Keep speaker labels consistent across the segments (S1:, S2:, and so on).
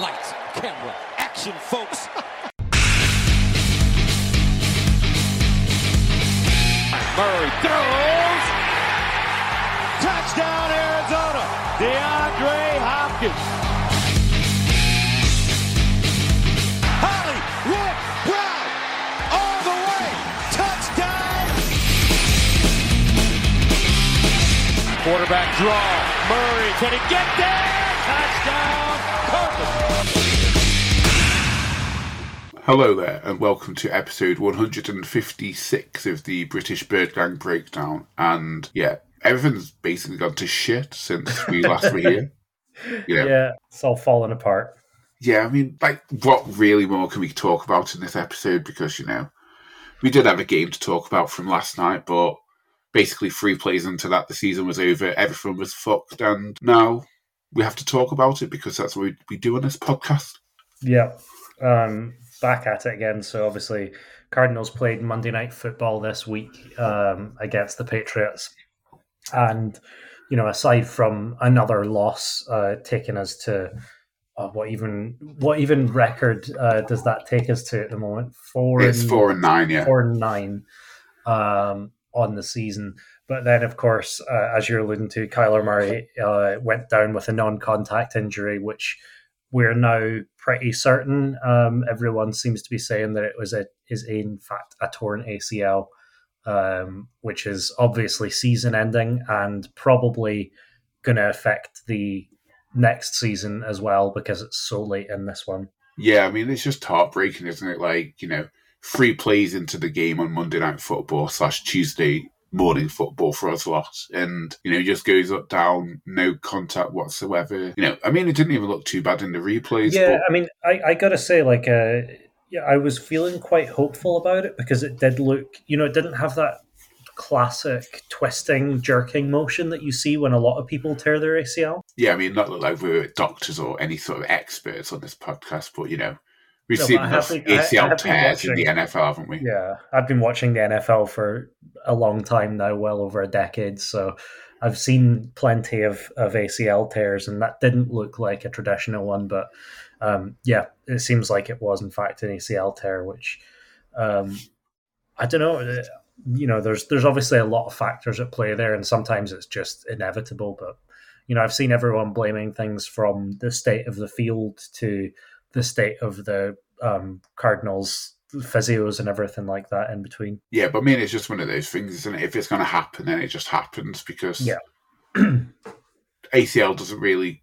S1: Lights, camera, action, folks. Murray throws. Touchdown, Arizona. DeAndre Hopkins. Hollywood Brown all the way. Touchdown. Quarterback draw. Murray, can he get there? Touchdown,
S2: Hello there, and welcome to episode 156 of the British Bird Gang Breakdown. And yeah, everything's basically gone to shit since we last were here. Know,
S3: Yeah, it's all falling apart.
S2: yeah, I mean, like, what really more can we talk about in this episode? Because, you know, we did have a game to talk about from last night, but basically, three plays into that, the season was over, everything was fucked, and now we have to talk about it because that's what we, we do on this podcast.
S3: Yeah. Um, back at it again. So obviously, Cardinals played Monday Night Football this week um, against the Patriots, and you know, aside from another loss, uh, taking us to uh, what even what even record uh, does that take us to at the moment? Four.
S2: It's
S3: and-
S2: four and nine, yeah.
S3: four and nine um, on the season. But then, of course, uh, as you're alluding to, Kyler Murray uh, went down with a non-contact injury, which we're now pretty certain. Um, everyone seems to be saying that it was a is in fact a torn ACL, um, which is obviously season-ending and probably going to affect the next season as well because it's so late in this one.
S2: Yeah, I mean, it's just heartbreaking, isn't it? Like, you know, three plays into the game on Monday Night Football slash Tuesday morning football for us lot. And, you know, just goes up, down, no contact whatsoever. You know, I mean, it didn't even look too bad in the replays.
S3: Yeah,
S2: but
S3: I mean, I, I gotta say, like, uh, yeah, I was feeling quite hopeful about it because it did look, you know, it didn't have that classic twisting, jerking motion that you see when a lot of people tear their ACL.
S2: yeah, I mean, not like we're doctors or any sort of experts on this podcast, but, you know, we've
S3: No,
S2: seen
S3: but I
S2: enough
S3: been-
S2: ACL tears in the NFL, haven't we?
S3: Yeah, I've been watching the NFL for a long time now, well over a decade, so I've seen plenty of, of ACL tears, and that didn't look like a traditional one, but um, yeah, it seems like it was in fact an ACL tear, which um, I don't know. uh, You know, there's there's obviously a lot of factors at play there, and sometimes it's just inevitable. But you know, I've seen everyone blaming things from the state of the field to the state of the um, Cardinals physios and everything like that in between.
S2: Yeah, but I mean, it's just one of those things, isn't it? If it's going to happen, then it just happens because
S3: Yeah.
S2: ACL doesn't really.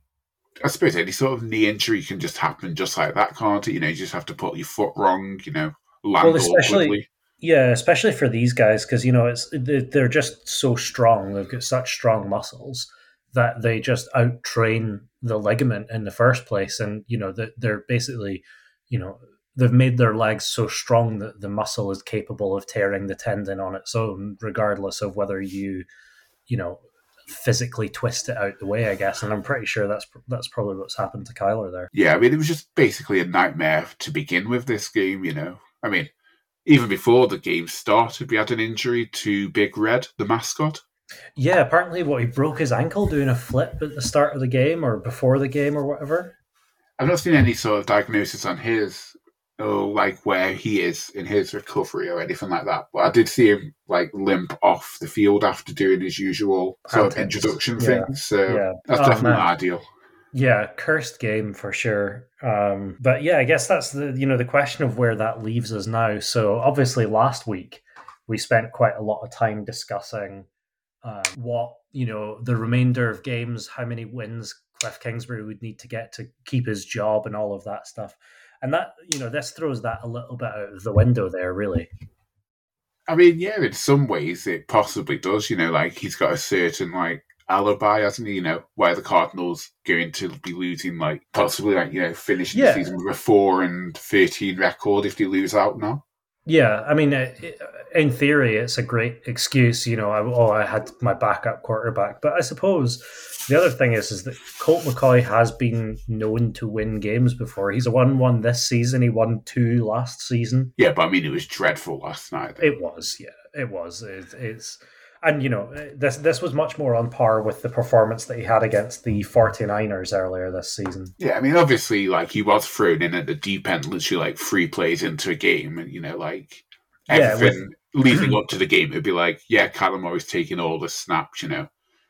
S2: I suppose any sort of knee injury can just happen just like that, can't it? You know, you just have to put your foot wrong, you know, land
S3: Well, especially-
S2: awkwardly.
S3: Yeah, especially for these guys because you know it's they- they're just so strong. They've got such strong muscles that they just out train the ligament in the first place, and you know that they're basically, you know, they've made their legs so strong that the muscle is capable of tearing the tendon on its own, regardless of whether you, you know, physically twist it out the way. I guess, and I'm pretty sure that's that's probably what's happened to Kyler there.
S2: Yeah, I mean, it was just basically a nightmare to begin with this game, you know. I mean, even before the game started, we had an injury to Big Red, the mascot.
S3: Yeah, apparently, what he broke his ankle doing a flip at the start of the game or before the game or whatever.
S2: I've not seen any sort of diagnosis on his or like where he is in his recovery or anything like that. But I did see him like limp off the field after doing his usual sort of introduction
S3: Yeah.
S2: thing. So
S3: Yeah.
S2: that's
S3: Oh,
S2: definitely
S3: man.
S2: not ideal.
S3: Yeah, cursed game for sure. Um, but yeah, I guess that's the you know the question of where that leaves us now. So obviously, last week we spent quite a lot of time discussing um, what you know the remainder of games, how many wins Cliff Kingsbury would need to get to keep his job, and all of that stuff. And that you know this throws that a little bit out of the window there, really.
S2: I mean, yeah, in some ways it possibly does. You know, like he's got a certain like alibi, hasn't he? You know, where the Cardinals going to be losing, like possibly like you know finishing
S3: Yeah.
S2: the season with a four and thirteen record if they lose out now.
S3: Yeah, I mean, uh, it- in theory, it's a great excuse. You know, I, oh, I had my backup quarterback, but I suppose the other thing is is that Colt McCoy has been known to win games before. He's won one 1 this season. He won two last season.
S2: Yeah, but I mean, it was dreadful last night.
S3: It was, yeah, it was. It, it's. And you know, this this was much more on par with the performance that he had against the 49ers earlier this season.
S2: Yeah, I mean, obviously, like he was thrown in at the deep end, literally like three plays into a game, and you know, like everything
S3: yeah, with...
S2: leading up to the game, it'd be like, yeah, Kyler Murray's taking all the snaps, you know,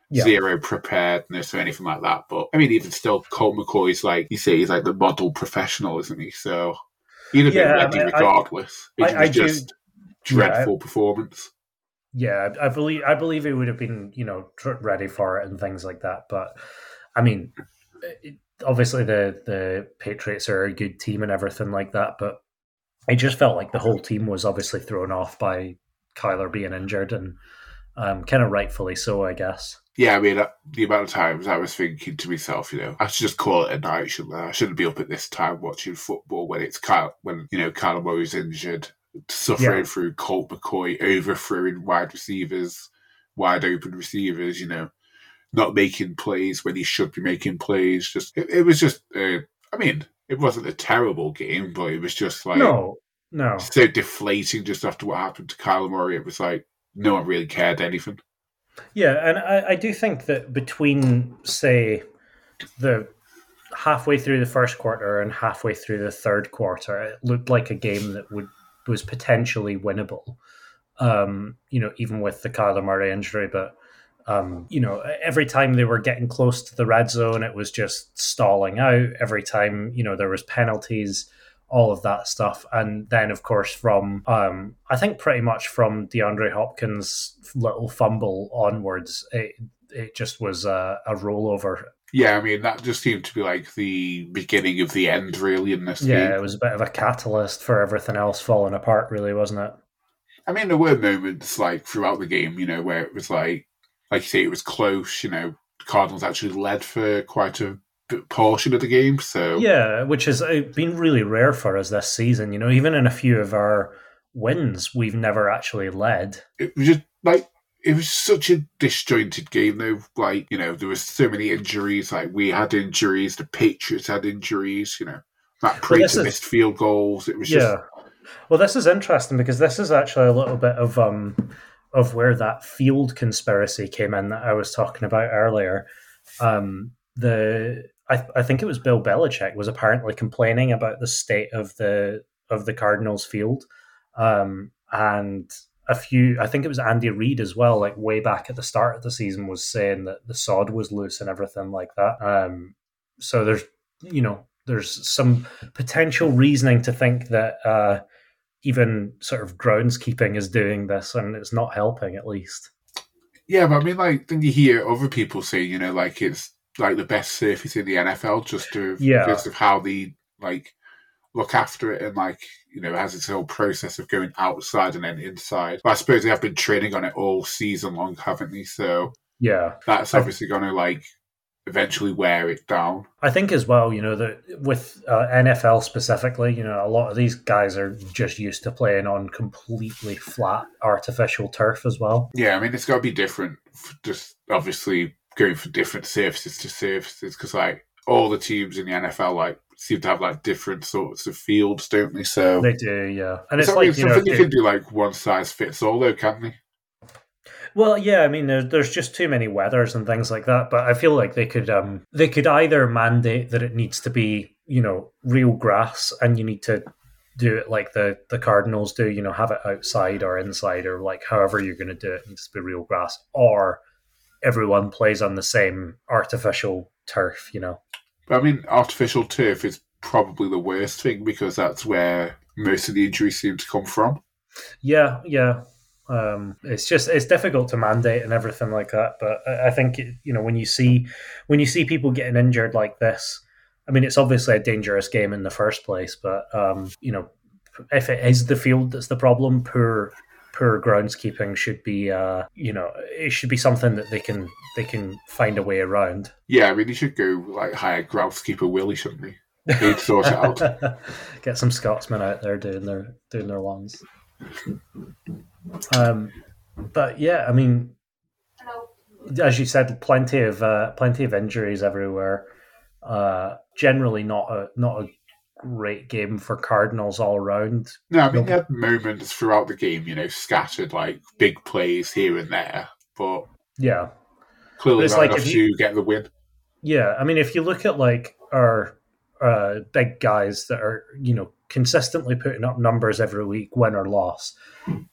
S2: yeah. zero preparedness or anything like that. But I mean, even still, Colt McCoy's like you say, he's like the model professional, isn't he? So he'd have
S3: yeah,
S2: been ready
S3: I mean,
S2: regardless.
S3: I,
S2: it
S3: I,
S2: was
S3: I
S2: just
S3: do,
S2: dreadful
S3: yeah,
S2: performance.
S3: Yeah, I believe I believe he would have been you know ready for it and things like that. But I mean, it, obviously the the Patriots are a good team and everything like that, but it just felt like the whole team was obviously thrown off by Kyler being injured and um, kind of rightfully so, I guess.
S2: Yeah, I mean, the amount of times I was thinking to myself, you know, I should just call it a night, shouldn't I? I shouldn't be up at this time watching football when it's Kyle, when you know Kyler Murray's injured, suffering
S3: Yeah.
S2: through Colt McCoy, overthrowing wide receivers, wide open receivers, you know, not making plays when he should be making plays. Just it, it was just, uh, I mean, it wasn't a terrible game, but it was just like
S3: No, no.
S2: so deflating just after what happened to Kyler Murray. It was like no one really cared anything.
S3: Yeah, and I, I do think that between, say, the halfway through the first quarter and halfway through the third quarter, it looked like a game that would was potentially winnable. Um, you know, even with the Kyler Murray injury, but um, you know, every time they were getting close to the red zone, it was just stalling out. Every time, you know, there was penalties, all of that stuff, and then of course from um, I think pretty much from DeAndre Hopkins' little fumble onwards, it it just was a, a rollover.
S2: Yeah, I mean that just seemed to be like the beginning of the end, really, in this game.
S3: Yeah,
S2: game.
S3: it was a bit of a catalyst for everything else falling apart, really, wasn't it?
S2: I mean, there were moments like throughout the game, you know, where it was like, like you say, it was close. You know, Cardinals actually led for quite a bit- portion of the game. So
S3: Yeah, which has uh, been really rare for us this season. You know, even in a few of our wins, we've never actually led.
S2: it was just like it was such a disjointed game though like you know there was so many injuries like we had injuries the patriots had injuries you know matt
S3: Well,
S2: Prater
S3: is-
S2: missed field goals it was
S3: Yeah.
S2: just
S3: Well, this is interesting because this is actually a little bit of um of where that field conspiracy came in that I was talking about earlier. Um, the I, I think it was Bill Belichick was apparently complaining about the state of the of the Cardinals field, um, and a few I think it was Andy Reid as well. Like way back at the start of the season, was saying that the sod was loose and everything like that. Um, so there's you know there's some potential reasoning to think that uh, even sort of groundskeeping is doing this and it's not helping at least.
S2: yeah but i mean like then you hear other people say you know like it's like the best surface in the nfl just to
S3: Yeah.
S2: because of how they like look after it and like you know has its whole process of going outside and then inside but i suppose they have been training on it all season long haven't they so
S3: Yeah.
S2: that's obviously going to like eventually wear it down.
S3: I think as well, you know, that with uh, NFL specifically, you know, a lot of these guys are just used to playing on completely flat artificial turf as well.
S2: Yeah, I mean it's got to be different. Just obviously going from different surfaces to surfaces because like all the teams in the NFL like seem to have like different sorts of fields, don't they? So
S3: They do, yeah. And
S2: it's
S3: like, you know,
S2: something you
S3: if-
S2: can do like one size fits all, though, can't they?
S3: Well, yeah, I mean, there's there's just too many weathers and things like that. But I feel like they could um they could either mandate that it needs to be you know real grass, and you need to do it like the the Cardinals do, you know, have it outside or inside or like however you're going to do it, it needs to be real grass, or everyone plays on the same artificial turf, you know.
S2: I mean, artificial turf is probably the worst thing because that's where most of the injuries seem to come from.
S3: Yeah, yeah. Um, it's just it's difficult to mandate and everything like that. But I, I think you know when you see when you see people getting injured like this, I mean it's obviously a dangerous game in the first place. But um, you know if it is the field that's the problem, poor poor groundskeeping should be uh, you know it should be something that they can they can find a way around.
S2: Yeah, I mean, he should go like hire groundskeeper Willie, shouldn't he? He'd sort it out.
S3: Get some Scotsmen out there doing their doing their ones. Um, but yeah, I mean, as you said, plenty of uh, plenty of injuries everywhere. Uh, generally, not a not a great game for Cardinals all around.
S2: No, I mean, he had moments throughout the game, you know, scattered like big plays here and there. but
S3: Yeah.
S2: clearly
S3: It's like
S2: enough
S3: if
S2: to
S3: you-
S2: get the win.
S3: Yeah, I mean, if you look at like our uh, big guys that are you know consistently putting up numbers every week, win or loss,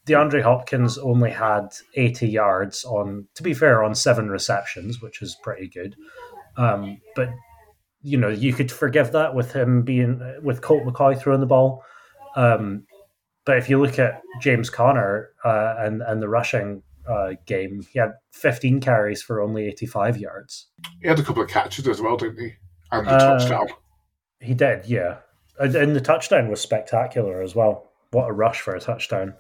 S3: DeAndre Hopkins only had eighty yards on. To be fair, on seven receptions, which is pretty good. Um, but you know, you could forgive that with him being with Colt McCoy throwing the ball. Um, but if you look at James Conner uh, and and the rushing uh, game, he had fifteen carries for only eighty five yards.
S2: He had a couple of catches as well, didn't he? And the
S3: Uh,
S2: touchdown.
S3: He did, yeah. And, and the touchdown was spectacular as well. What a rush for a touchdown.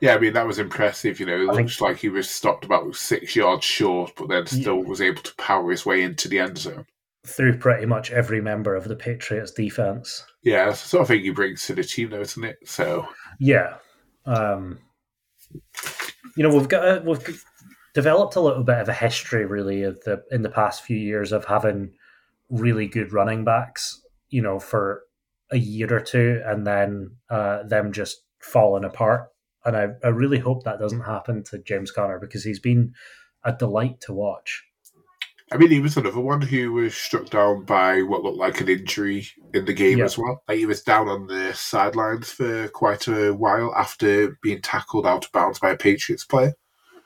S2: Yeah, I mean that was impressive. You know, it
S3: I think-
S2: looks like he was stopped about six yards short, but then still was able to power his way into the end zone.
S3: Through pretty much every member of the Patriots defense.
S2: Yeah, that's the sort of thing he brings to the team, though, isn't it? So
S3: Yeah. Um, you know, we've got a, we've developed a little bit of a history really of the in the past few years of having really good running backs, you know, for a year or two and then uh, them just falling apart. And I, I really hope that doesn't happen to James Conner because he's been a delight to watch.
S2: I mean, he was another one who was struck down by what looked like an injury in the game
S3: Yeah.
S2: as well. Like he was down on the sidelines for quite a while after being tackled out of bounds by a Patriots player.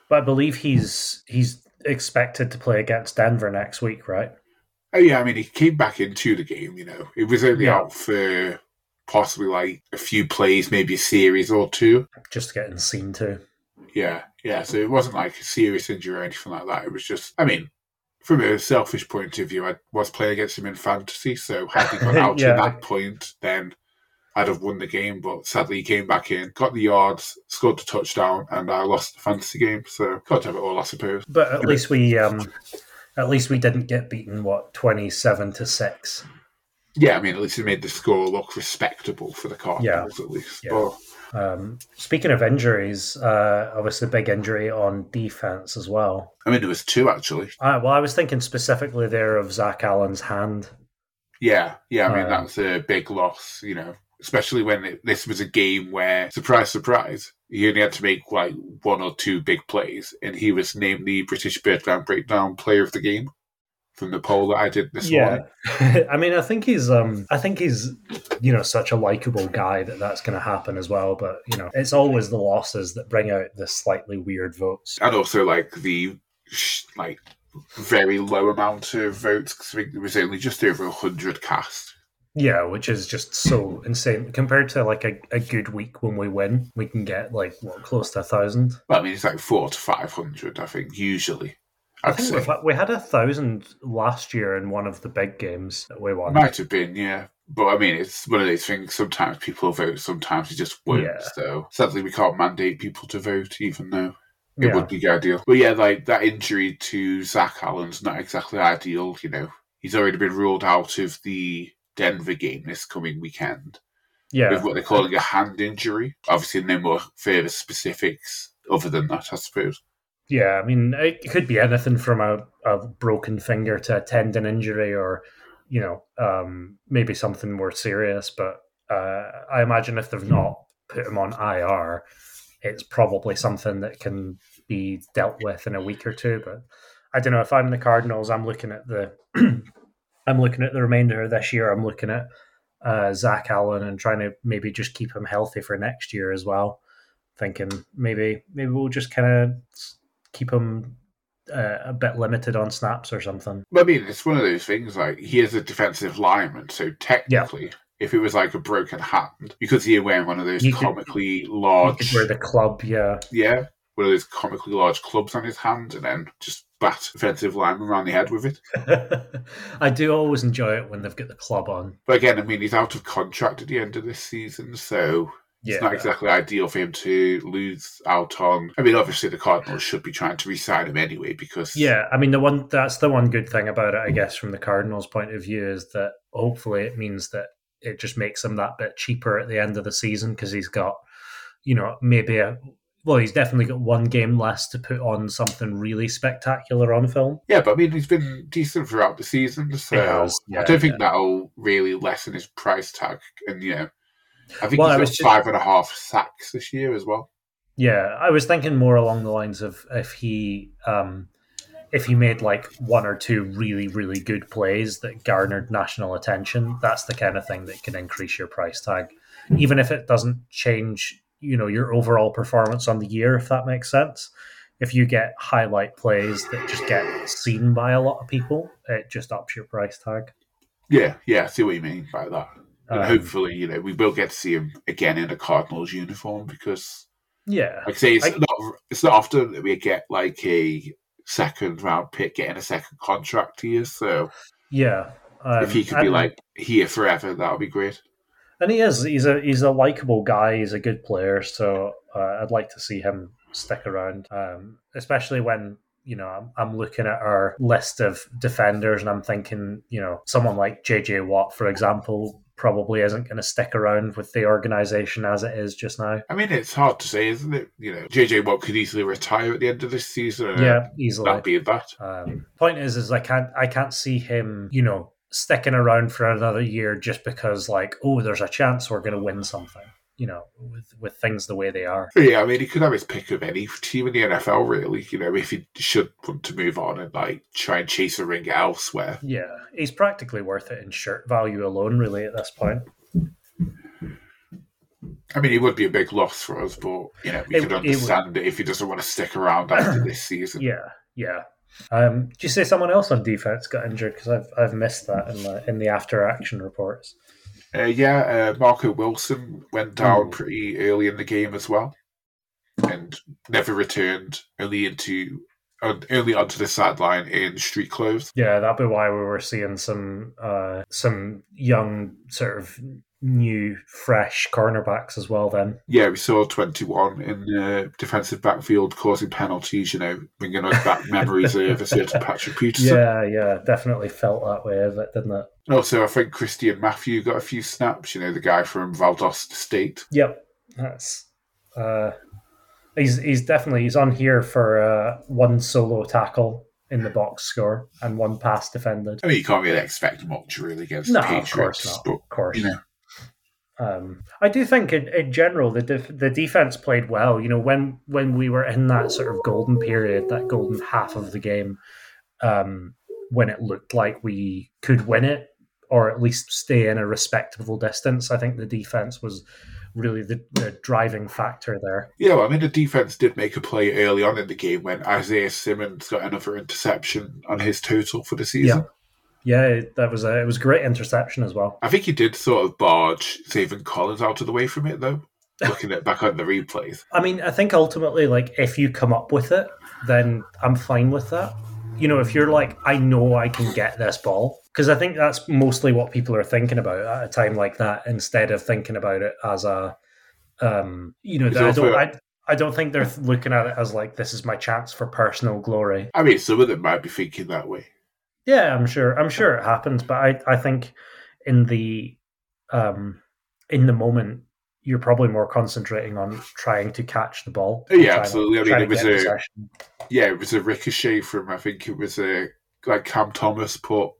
S3: But I believe he's he's expected to play against Denver next week, right?
S2: Oh yeah, I mean, he came back into the game. You know, it was only
S3: Yeah.
S2: out for possibly like a few plays, maybe a series or two.
S3: Just getting seen to.
S2: Yeah, yeah. So it wasn't like a serious injury or anything like that. It was just, I mean, from a selfish point of view, I was playing against him in fantasy. So had he gone out
S3: Yeah.
S2: to that point, then I'd have won the game. But sadly, he came back in, got the yards, scored the touchdown, and I lost the fantasy game. So got to have it all, I suppose.
S3: But at least we um at least we didn't get beaten what twenty seven to six.
S2: Yeah, I mean, at least it made the score look respectable for the Cardinals, at least.
S3: Yeah.
S2: But
S3: Um, speaking of injuries, uh, obviously big injury on defense as well.
S2: I mean, there was two actually.
S3: Uh, well, I was thinking specifically there of Zach Allen's hand.
S2: Yeah, yeah. I mean,
S3: Um,
S2: that's a big loss, you know, especially when it, this was a game where, surprise, surprise, he only had to make like one or two big plays, and he was named the British Birdland Breakdown Player of the Game from the poll that I did this morning.
S3: I mean, I think he's um, I think he's you know such a likable guy that that's going to happen as well. But you know, it's always the losses that bring out the slightly weird votes.
S2: And also, like, the like very low amount of votes, 'cause I think there was only just over 100 cast.
S3: Yeah, which is just so insane compared to like a, a good week when we win. We can get like what close to a thousand.
S2: Well, I mean, it's like four to 500, I think, usually.
S3: I
S2: I'd
S3: think we've we had a thousand last year in one of the big games that we won.
S2: Might have been, yeah. But I mean, it's one of those things. Sometimes people vote, sometimes they just won't.
S3: Yeah.
S2: So sadly, we can't mandate people to vote, even though it
S3: Yeah.
S2: would be ideal. But yeah, like that injury to Zach Allen's not exactly ideal. You know, he's already been ruled out of the Denver game this coming weekend
S3: Yeah,
S2: with what they're calling a hand injury. Obviously, no more further specifics other than that, I suppose.
S3: Yeah, I mean, it could be anything from a, a broken finger to a tendon injury or, you know, um, maybe something more serious. But uh, I imagine if they've not put him on IR, it's probably something that can be dealt with in a week or two. But I don't know. If I'm the Cardinals, I'm looking at the, I'm looking at the remainder of this year. I'm looking at uh, Zach Allen and trying to maybe just keep him healthy for next year as well. Thinking maybe maybe we'll just kind of keep him uh, a bit limited on snaps or something.
S2: I mean, it's one of those things. Like he is a defensive lineman, so technically. If it was like a broken hand, you could see him wearing one of those
S3: You could-
S2: comically
S3: You
S2: large
S3: could wear the club, yeah.
S2: yeah, one of those comically large clubs on his hand, and then just bat defensive lineman around the head with it.
S3: I do always enjoy it when they've got the club on.
S2: But again, I mean, he's out of contract at the end of this season, so
S3: Yeah,
S2: it's not exactly ideal for him to lose out on. I mean, obviously, the Cardinals should be trying to re-sign him anyway because
S3: yeah. I mean, the one that's the one good thing about it, I guess, from the Cardinals' point of view, is that hopefully it means that it just makes him that bit cheaper at the end of the season because he's got, you know, maybe a well, he's definitely got one game less to put on something really spectacular on film.
S2: yeah, but I mean, he's been decent throughout the season, so
S3: yeah,
S2: I don't think that'll really lessen his price tag. And you know, I think
S3: Well,
S2: he's got
S3: just-
S2: five and a half sacks this year as well.
S3: Yeah, I was thinking more along the lines of if he um, if he made like one or two really really good plays that garnered national attention. That's the kind of thing that can increase your price tag, even if it doesn't change you know your overall performance on the year. If that makes sense. If you get highlight plays that just get seen by a lot of people, it just ups your price tag.
S2: Yeah, yeah, I see what you mean by that. And
S3: Um,
S2: hopefully, you know, we will get to see him again in a Cardinals uniform because,
S3: Yeah,
S2: like I say, it's
S3: I-
S2: not it's not often that we get like a second round pick getting a second contract here. So
S3: yeah. Um,
S2: if he could be
S3: and-
S2: like here forever, that would be great.
S3: And he is. He's a he's a likable guy. He's a good player. So uh, I'd like to see him stick around, um, especially when you know I'm, I'm looking at our list of defenders and I'm thinking, you know, someone like JJ Watt, for example, probably isn't going to stick around with the organization as it is just now.
S2: I mean, it's hard to say, isn't it? You know, JJ Watt could easily retire at the end of this season.
S3: Yeah, easily.
S2: that'd be that.
S3: Um, point is, is I can't I can't see him, you know, sticking around for another year just because like, oh, there's a chance we're going to win something. You know, with with things the way they are.
S2: Yeah, I mean, he could have his pick of any team in the NFL, really. You know, if he should want to move on and like try and chase a ring elsewhere.
S3: Yeah, he's practically worth it in shirt value alone, really, at this point.
S2: I mean, he would be a big loss for us, but you know, we
S3: It-
S2: could
S3: it
S2: understand it if he doesn't want to stick around after this season.
S3: Yeah, yeah. Um, did you say someone else on defense got injured? Because I've I've missed that in the in the after action reports.
S2: Uh, yeah, uh, Marco Wilson went down
S3: Mm.
S2: pretty early in the game as well, and never returned. Only into only onto the sideline in street clothes.
S3: Yeah, that'd be why we were seeing some uh, some young sort of new fresh cornerbacks as well. Then
S2: Yeah, we saw 21 in the defensive backfield causing penalties, you know, bringing us back memories of a certain Patrick Peterson.
S3: yeah, yeah, definitely felt that way of it, didn't it?
S2: Also, I think Christian Matthew got a few snaps, you know, the guy from Valdosta State.
S3: Yep, that's. Uh, he's he's definitely he's on here for uh, one solo tackle in the box score and one pass defended.
S2: I mean, you can't really expect much, really, against
S3: No,
S2: the
S3: of course
S2: Patriots.
S3: not.
S2: But,
S3: Of course.
S2: you know,
S3: Um, I do think in, in general the def- the defense played well. You know, when when we were in that sort of golden period, that golden half of the game, um, when it looked like we could win it or at least stay in a respectable distance, I think the defense was really the, the driving factor there.
S2: yeah, well, I mean, the defense did make a play early on in the game when Isaiah Simmons got another interception on his total for the season.
S3: Yeah, that was a it was a great interception as well.
S2: I think he did sort of barge Zaven Collins out of the way from it, though. Looking at back on the replays,
S3: I mean, I think ultimately, like, if you come up with it, then I'm fine with that. You know, if you're like, I know I can get this ball, because I think that's mostly what people are thinking about at a time like that, instead of thinking about it as a, um, you know, I don't, I, I don't think they're looking at it as like this is my chance for personal glory.
S2: I mean, some of them might be thinking that way.
S3: Yeah, I'm sure. I'm sure it happens, but I, I think in the, um, in the moment, you're probably more concentrating on trying to catch the ball.
S2: Yeah,
S3: trying to-
S2: absolutely. I mean, it was a-
S3: possession.
S2: Yeah, it was a ricochet from I think it was a like Cam Thomas put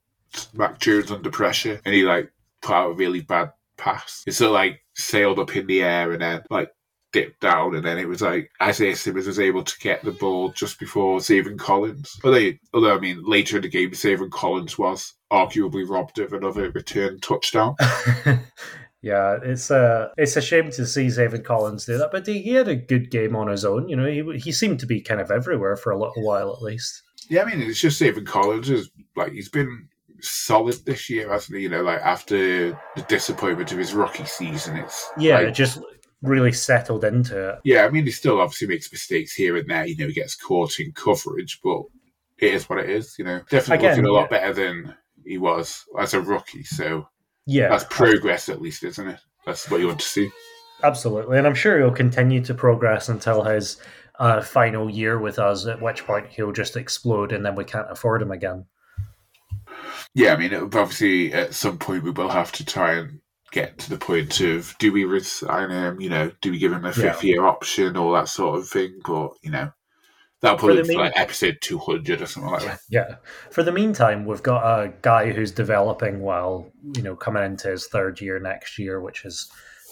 S2: Mac Jones under pressure, and he like put out a really bad pass. It sort of like sailed up in the air and then like dipped down, and then it was like Isaiah Simmons was able to get the ball just before Zaven Collins. Although, although I mean, later in the game, Zaven Collins was arguably robbed of another return touchdown.
S3: yeah, it's a it's a shame to see Zaven Collins do that, but he, he had a good game on his own. You know, he he seemed to be kind of everywhere for a little while at least.
S2: Yeah, I mean, it's just Zaven Collins is like he's been solid this year, hasn't he? You know, like after the disappointment of his rookie season, it's
S3: Yeah,
S2: like,
S3: it just really settled into it.
S2: Yeah, I mean, he still obviously makes mistakes here and there. You know, he gets caught in coverage, but it is what it is. You know, definitely
S3: Again,
S2: looking a lot
S3: yeah.
S2: better than he was as a rookie. So
S3: Yeah,
S2: that's progress, at least, isn't it? That's what you want to see.
S3: absolutely, and I'm sure he'll continue to progress until his uh, final year with us. At which point he'll just explode, and then we can't afford him again.
S2: Yeah, I mean, obviously, at some point we will have to try and get to the point of do we resign him? You know, do we give him a
S3: Yeah.
S2: fifth year option, all that sort of thing? But you know, that'll probably be
S3: mean-
S2: like episode two hundred or something like that.
S3: Yeah. For the meantime, we've got a guy who's developing well, you know, coming into his third year next year, which is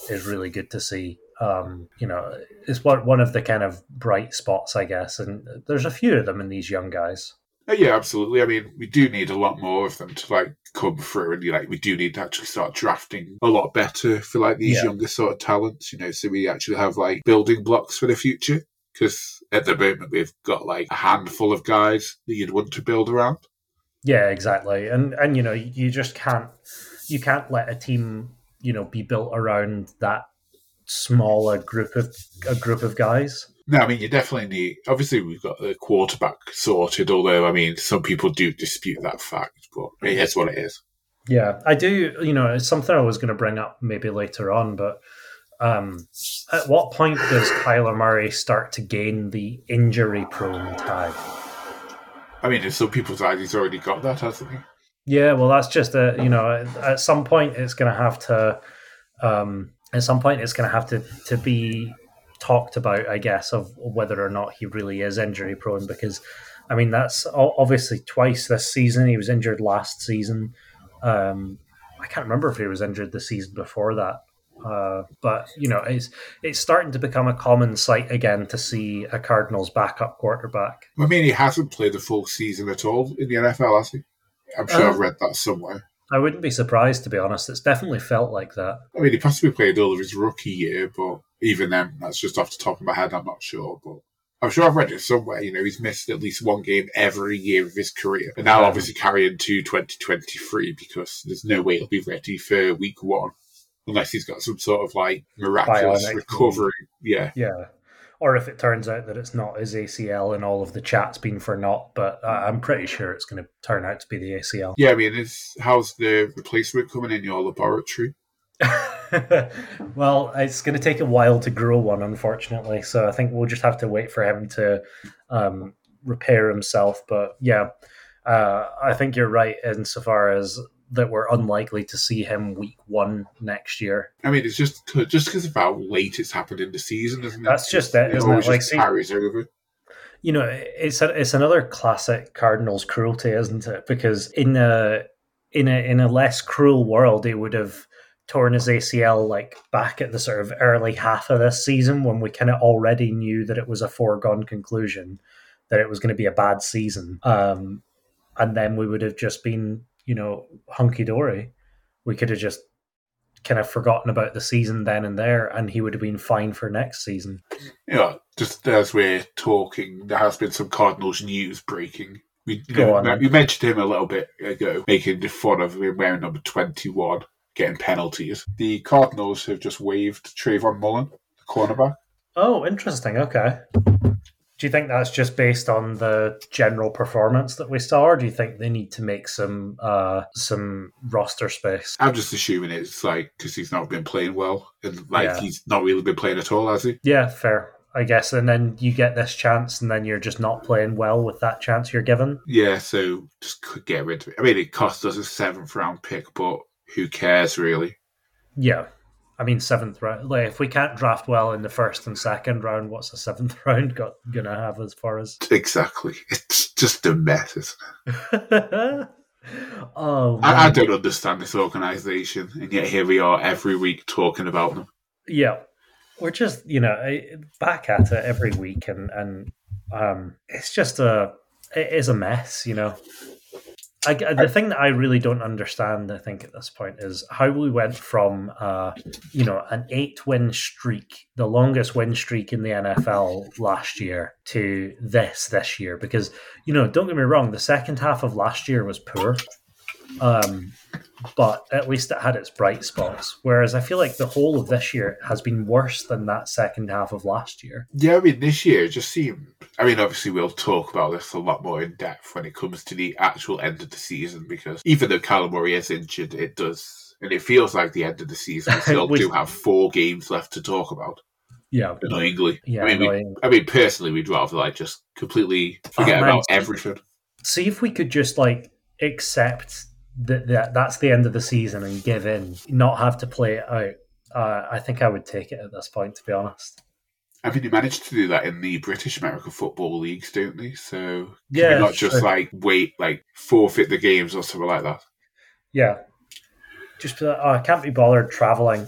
S3: is really good to see. um, you know, it's one one of the kind of bright spots, I guess. And there's a few of them in these young guys.
S2: Uh, yeah, absolutely. I mean, we do need a lot more of them to like come through, and like we do need to actually start drafting a lot better for like these
S3: Yeah.
S2: younger sort of talents. You know, so we actually have like building blocks for the future. Because at the moment we've got like a handful of guys that you'd want to build around.
S3: Yeah, exactly. And and you know, you just can't you can't let a team, you know, be built around that smaller group of a group of guys.
S2: No, I mean you definitely need. Obviously, we've got the quarterback sorted. Although, I mean, some people do dispute that fact, but it is what it is.
S3: Yeah, I do. You know, it's something I was going to bring up maybe later on, but um, at what point does Kyler Murray start to gain the injury prone tag?
S2: I mean, in some people's eyes, he's already got that, hasn't he?
S3: Yeah, well, that's just a you know, at- at some point it's going to have to, um, at some point it's going to have to to be talked about, I guess, of whether or not he really is injury prone. Because, I mean, that's obviously twice this season. He was injured last season. Um, I can't remember if he was injured the season before that. Uh, but you know, it's it's starting to become a common sight again to see a Cardinals backup quarterback.
S2: I mean, he hasn't played the full season at all in the NFL, has he? I'm sure
S3: Uh,
S2: I've read that somewhere.
S3: I wouldn't be surprised to be honest. It's definitely felt like that.
S2: I mean, he possibly played all of his rookie year, but even then, that's just off the top of my head. I'm not sure, but I'm sure I've read it somewhere. You know, he's missed at least one game every year of his career, and now obviously carrying to 2023 because there's no way he'll be ready for week one unless he's got some sort of like miraculous
S3: Bionic.
S2: recovery. Yeah,
S3: Yeah. Or if it turns out that it's not his ACL and all of the chat's been for naught, but I'm pretty sure it's going to turn out to be the ACL.
S2: yeah. I mean, it's, how's the replacement coming in your laboratory?
S3: well, it's going to take a while to grow one, unfortunately. So I think we'll just have to wait for him to um, repair himself. But yeah, uh, I think you're right insofar as that we're unlikely to see him week one next year.
S2: I mean, it's just just because of how late it's happened in the season, isn't it?
S3: That's just it, isn't it? Like, see-
S2: carries over.
S3: you know it's a, it's another classic cardinals cruelty isn't it because in a in a in a less cruel world he would have torn his acl like back at the sort of early half of this season when we kind of already knew that it was a foregone conclusion that it was going to be a bad season um and then we would have just been you know hunky-dory we could have just kind of forgotten about the season then and there and he would have been fine for next season
S2: Yeah, just as we're talking, there has been some Cardinals news breaking. We, you
S3: Go
S2: know,
S3: on, then.
S2: we mentioned him a little bit ago, making the fun of him wearing number 21, getting penalties. The Cardinals have just waived Trayvon Mullen, the cornerback.
S3: Oh, interesting. Okay. Do you think that's just based on the general performance that we saw, or do you think they need to make some uh, some roster space?
S2: I'm just assuming it's like because he's not been playing well, and like
S3: Yeah.
S2: he's not really been playing at all, has he?
S3: Yeah, fair. I guess, and then you get this chance, and then you're just not playing well with that chance you're given.
S2: Yeah, so just could get rid of it. I mean, it cost us a seventh round pick, but who cares really?
S3: Yeah, I mean seventh round. Like if we can't draft well in the first and second round, what's the seventh round got gonna have as far as?
S2: Exactly. It's just a mess, isn't it?
S3: oh,
S2: I, I don't understand this organisation, and yet here we are every week talking about them.
S3: Yeah, we're just you know back at it every week, and and um, it's just a it is a mess, you know. I, the thing that I really don't understand, I think, at this point is how we went from, uh, you know, an eight-win streak, the longest win streak in the NFL last year, to this this year. Because, you know, don't get me wrong, the second half of last year was poor, um, but at least it had its bright spots. Whereas I feel like the whole of this year has been worse than that second half of last year.
S2: Yeah, I mean, this year just seemed. I mean, obviously, we'll talk about this a lot more in depth when it comes to the actual end of the season because even though Callum Murray is injured, it does. And it feels like the end of the season. We still
S3: We-
S2: do have four games left to talk about,
S3: Yeah,
S2: annoyingly.
S3: yeah.
S2: I mean, we. I mean, personally, we'd rather like just completely forget
S3: Oh,
S2: about everything.
S3: see if we could just like accept that, that that's the end of the season and give in, not have to play it out. Uh, I think I would take it at this point, to be honest.
S2: I mean, they managed to do that in the British American football leagues, don't they? So
S3: Yeah,
S2: not just
S3: sure.
S2: like wait, like forfeit the games or something like that?
S3: Yeah, just be like, oh, I can't be bothered traveling.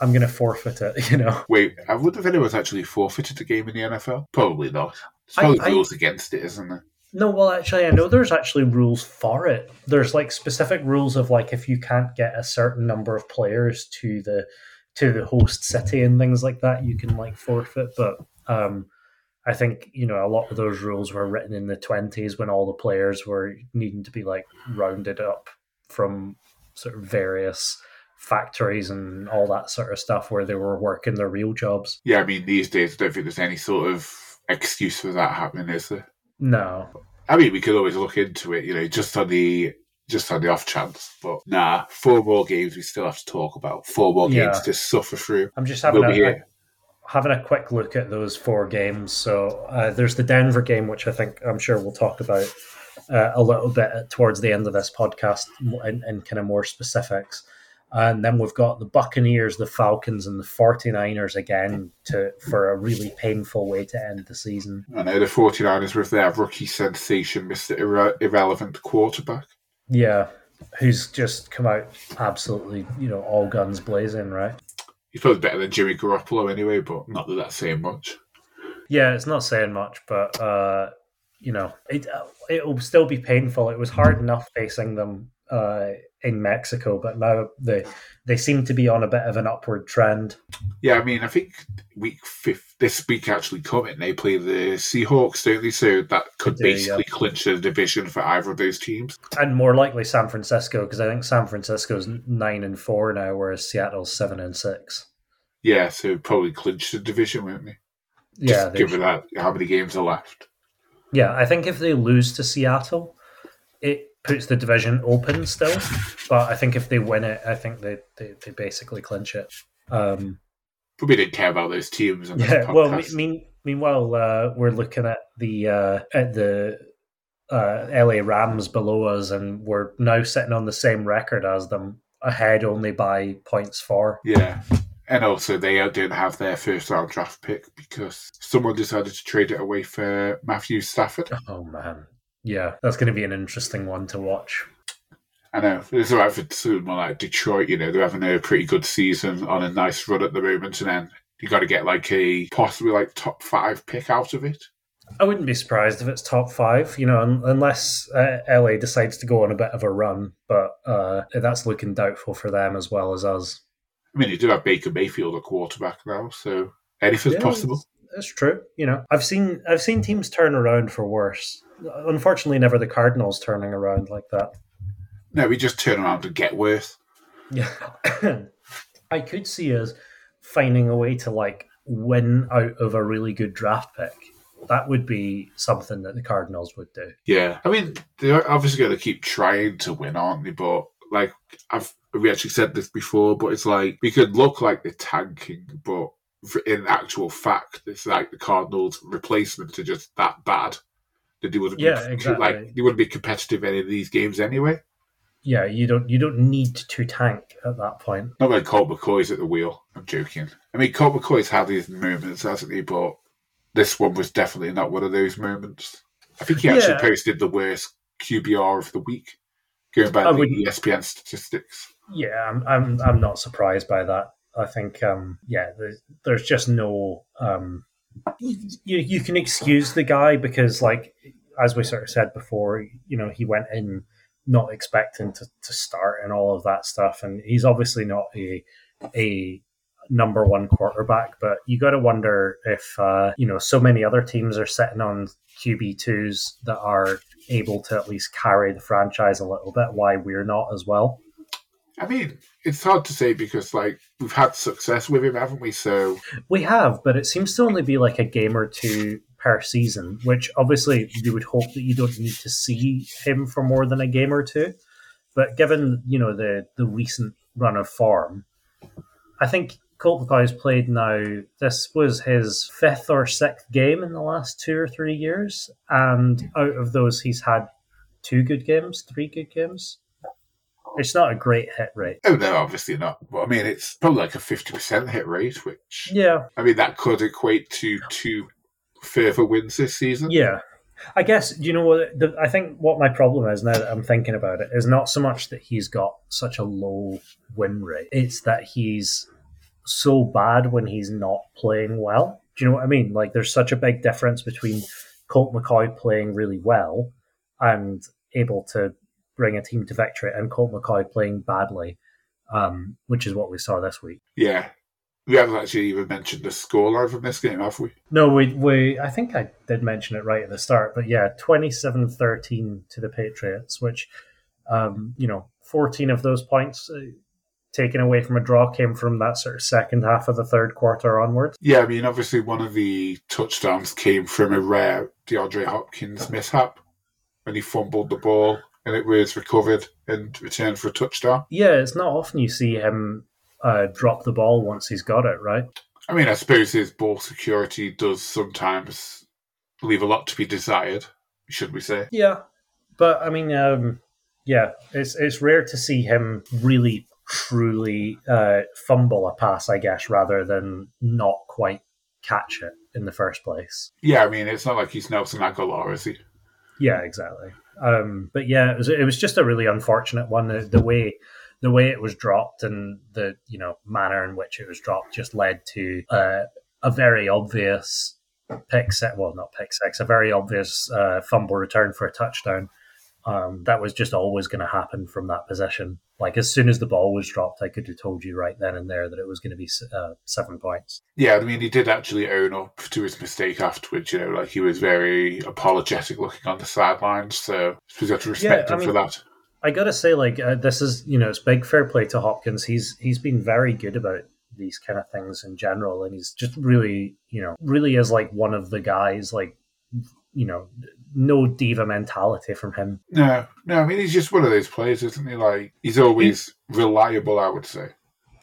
S3: I'm going to forfeit it. You know.
S2: Wait, I wonder if anyone's actually forfeited a game in the NFL. Probably not. There's probably
S3: I- I-
S2: rules against it, isn't there?
S3: No, well, actually, I know there's actually rules for it. There's like specific rules of like if you can't get a certain number of players to the to the host city and things like that, you can like forfeit. But um, I think you know a lot of those rules were written in the twenties when all the players were needing to be like rounded up from sort of various factories and all that sort of stuff where they were working their real jobs.
S2: Yeah, I mean, these days, I don't think there's any sort of excuse for that happening, is there?
S3: No,
S2: I mean, we could always look into it, you know, just on the just on the off chance. But nah, four more games we still have to talk about. Four more games to suffer through.
S3: I'm just having
S2: We'll
S3: a, a having a quick look at those four games. So uh, there's the Denver game, which I think I'm sure we'll talk about uh, a little bit towards the end of this podcast in, in kind of more specifics. And then we've got the Buccaneers, the Falcons, and the 49ers again to for a really painful way to end the season.
S2: I know the 49ers with their rookie sensation, Mr. Irre- Irrelevant quarterback.
S3: Yeah, who's just come out absolutely, you know, all guns blazing, right?
S2: He's probably better than Jimmy Garoppolo anyway, but not that that's saying much.
S3: Yeah, it's not saying much, but uh, you know, it it'll still be painful. It was hard enough facing them uh, in Mexico, but now they they seem to be on a bit of an upward trend.
S2: Yeah, I mean, I think week fifth, this week actually coming, they play the Seahawks, don't they? So that could
S3: do,
S2: basically clinch the division for either of those teams.
S3: And more likely San Francisco, because I think San Francisco's nine and four now, whereas Seattle's seven and six.
S2: Yeah, so probably clinch the division, won't they?
S3: Yeah,
S2: Just
S3: they-
S2: given that how many games are left.
S3: yeah. I think if they lose to Seattle, it puts the division open still. But I think if they win it, I think they they, they basically clinch it. Um,
S2: But we didn't care about those teams.
S3: Yeah. Well, me, mean, meanwhile, uh, we're looking at the uh, at the uh, LA Rams below us, and we're now sitting on the same record as them, ahead only by points four.
S2: yeah. And also, they didn't have their first round draft pick because someone decided to trade it away for Matthew Stafford.
S3: Oh man, yeah, that's going to be an interesting one to watch.
S2: I know it's all right for someone like Detroit. You know, they're having a pretty good season on a nice run at the moment, and then you got to get like a possibly like top five pick out of it.
S3: I wouldn't be surprised if it's top five, you know, un- unless uh, LA decides to go on a bit of a run, but uh, that's looking doubtful for them as well as us.
S2: I mean, you do have Baker Mayfield at quarterback now, so anything's
S3: Yeah,
S2: possible.
S3: That's true. You know, I've seen I've seen teams turn around for worse. Unfortunately, never the Cardinals turning around like that.
S2: No, we just turn around to get worse.
S3: Yeah, I could see us finding a way to like win out of a really good draft pick. That would be something that the Cardinals would do.
S2: Yeah, I mean, they're obviously going to keep trying to win, aren't they? But like, I've we actually said this before, but it's like we could look like they're tanking, but in actual fact, it's like the Cardinals' replacement are just that bad that they wouldn't
S3: Yeah,
S2: be
S3: exactly.
S2: like they wouldn't be competitive in any of these games anyway.
S3: Yeah, you don't you don't need to tank at that point.
S2: Not like Colt McCoy's at the wheel. I'm joking. I mean, Colt McCoy's had these moments, hasn't he? But this one was definitely not one of those moments. I think he actually
S3: Yeah.
S2: posted the worst QBR of the week, going by
S3: I
S2: the ESPN statistics.
S3: Yeah, I'm I'm I'm not surprised by that. I think um yeah, there's, there's just no um you you can excuse the guy because like as we sort of said before, you know, he went in not expecting to, to start and all of that stuff and he's obviously not a a number one quarterback, but you got to wonder if uh, you know so many other teams are sitting on QB twos that are able to at least carry the franchise a little bit. Why we're not as well?
S2: I mean, it's hard to say because like we've had success with him, haven't we? So
S3: We have, but it seems to only be like a game or two per season, which obviously you would hope that you don't need to see him for more than a game or two. But given you know the the recent run of form, I think Colt McCoy has played now. This was his fifth or sixth game in the last two or three years, and out of those, he's had two good games, three good games. It's not a great hit rate.
S2: oh no, obviously not. But I mean, it's probably like a fifty percent hit rate, which
S3: Yeah,
S2: I mean that could equate to two further wins this season.
S3: Yeah. I guess you know what the, I think what my problem is now that I'm thinking about it is not so much that he's got such a low win rate. It's that he's so bad when he's not playing well. Do you know what I mean? Like, there's such a big difference between Colt McCoy playing really well and able to bring a team to victory, and Colt McCoy playing badly, um, which is what we saw this week.
S2: Yeah. We haven't actually even mentioned the scoreline from this game, have we?
S3: No, we, we I think I did mention it right at the start, but yeah, 27 13 to the Patriots, which, um, you know, 14 of those points uh, taken away from a draw came from that sort of second half of the third quarter onwards.
S2: Yeah, I mean, obviously, one of the touchdowns came from a rare DeAndre Hopkins mishap when he fumbled the ball and it was recovered and returned for a touchdown.
S3: Yeah, it's not often you see him uh, drop the ball once he's got it, right?
S2: I mean, I suppose his ball security does sometimes leave a lot to be desired, should we say?
S3: Yeah, but I mean, um, yeah, it's it's rare to see him really truly uh, fumble a pass, I guess, rather than not quite catch it in the first place.
S2: Yeah, I mean, it's not like he's Nelson Agholor, is he?
S3: Yeah, exactly. Um, but yeah, it was it was just a really unfortunate one. The, the way the way it was dropped and the you know manner in which it was dropped just led to uh, a very obvious pick set. Well, not pick six, a very obvious uh, fumble return for a touchdown. Um, that was just always going to happen from that position. Like as soon as the ball was dropped, I could have told you right then and there that it was going to be uh, seven points.
S2: Yeah, I mean, he did actually own up to his mistake afterwards. You know, like he was very apologetic looking on the sidelines. So we got to respect yeah, him mean, for that.
S3: I gotta say, like uh, this is you know it's big fair play to Hopkins. He's he's been very good about these kind of things in general, and he's just really you know really is like one of the guys like you know no diva mentality from him.
S2: No, no. I mean, he's just one of those players, isn't he? Like he's always reliable. I would say.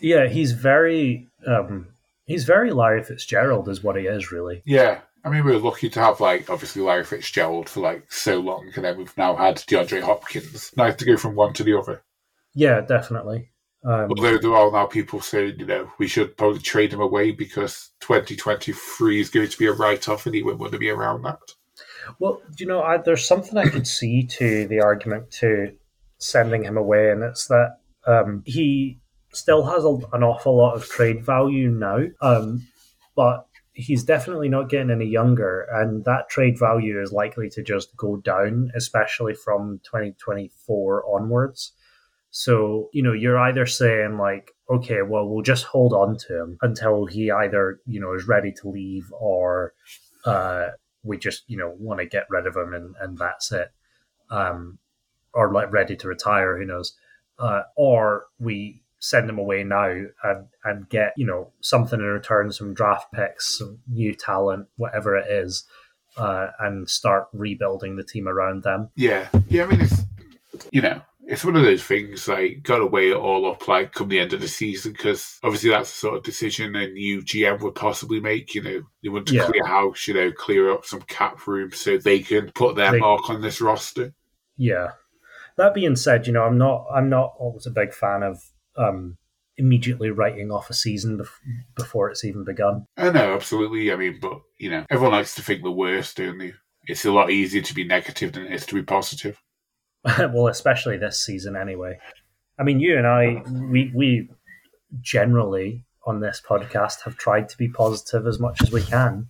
S3: Yeah, he's very. um He's very Larry Fitzgerald, is what he is, really.
S2: Yeah, I mean, we are lucky to have like obviously Larry Fitzgerald for like so long, and then we've now had DeAndre Hopkins. Nice to go from one to the other.
S3: Yeah, definitely.
S2: Um, Although there are now people saying, you know, we should probably trade him away because 2023 is going to be a write off and he won't want to be around that.
S3: Well, you know, I, there's something I could see to the argument to sending him away, and it's that um, he still has a, an awful lot of trade value now, um, but he's definitely not getting any younger, and that trade value is likely to just go down, especially from 2024 onwards. So, you know, you're either saying, like, okay, well, we'll just hold on to him until he either, you know, is ready to leave or uh, we just you know want to get rid of him and, and that's it. Um, or like ready to retire who knows? Uh, or we send him away now and and get you know something in return some draft picks some new talent whatever it is uh, and start rebuilding the team around them.
S2: Yeah. Yeah i mean it's you know it's one of those things like got to weigh it all up like come the end of the season because obviously that's the sort of decision a new GM would possibly make. You know, they want to yeah. clear house, you know, clear up some cap room so they can put their they, mark on this roster.
S3: Yeah. That being said, you know, I'm not I'm not always a big fan of um, immediately writing off a season bef- before it's even begun.
S2: I know, absolutely. I mean, but you know, everyone likes to think the worst, don't they? It's a lot easier to be negative than it is to be positive.
S3: well, especially this season anyway. I mean, you and I, we we generally on this podcast have tried to be positive as much as we can.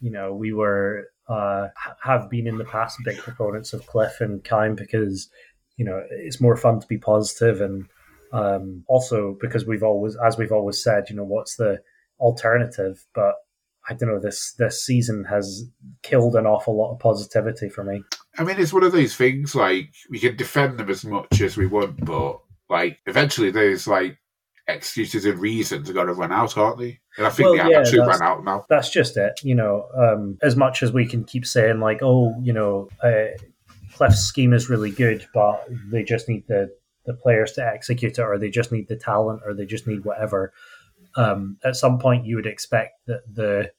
S3: You know, we were uh, have been in the past big proponents of Cliff and Keim because you know it's more fun to be positive and um, also because we've always, as we've always said, you know, what's the alternative? But I don't know. This this season has killed an awful lot of positivity for me.
S2: I mean, it's one of those things. Like we can defend them as much as we want, but like eventually, those like excuses and reasons are going to run out, aren't they? And I think well, they have yeah, actually run out now.
S3: That's just it. You know, um, as much as we can keep saying like, oh, you know, uh, Cliff's scheme is really good, but they just need the the players to execute it, or they just need the talent, or they just need whatever um, at some point you would expect that the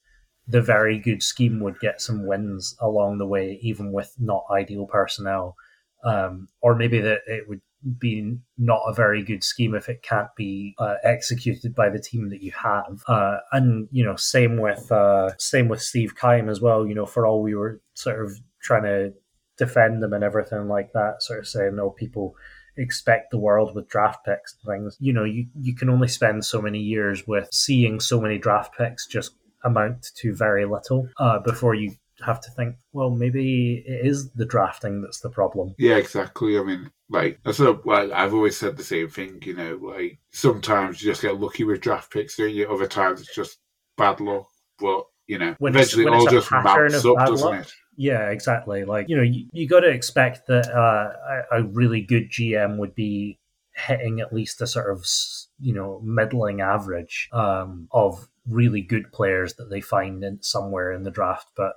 S3: the very good scheme would get some wins along the way, even with not ideal personnel, um, or maybe that it would be not a very good scheme if it can't be uh, executed by the team that you have. Uh, and you know, same with uh, same with Steve Keim as well. You know, for all we were sort of trying to defend them and everything like that, sort of saying, "No, oh, people expect the world with draft picks and things. You know, you, you can only spend so many years with seeing so many draft picks just amount to very little uh, before you have to think, well, maybe it is the drafting that's the problem.
S2: Yeah, exactly. I mean, like, so, like I've always said the same thing. You know, like sometimes you just get lucky with draft picks, don't you? Other times it's just bad luck. But you know,
S3: When
S2: eventually
S3: it's-
S2: it all
S3: a
S2: just mounts up, doesn't
S3: luck.
S2: it?
S3: Yeah, exactly. Like, you know, you, you got to expect that uh, a, a really good GM would be hitting at least a sort of, s- you know, middling average um, of really good players that they find in somewhere in the draft. But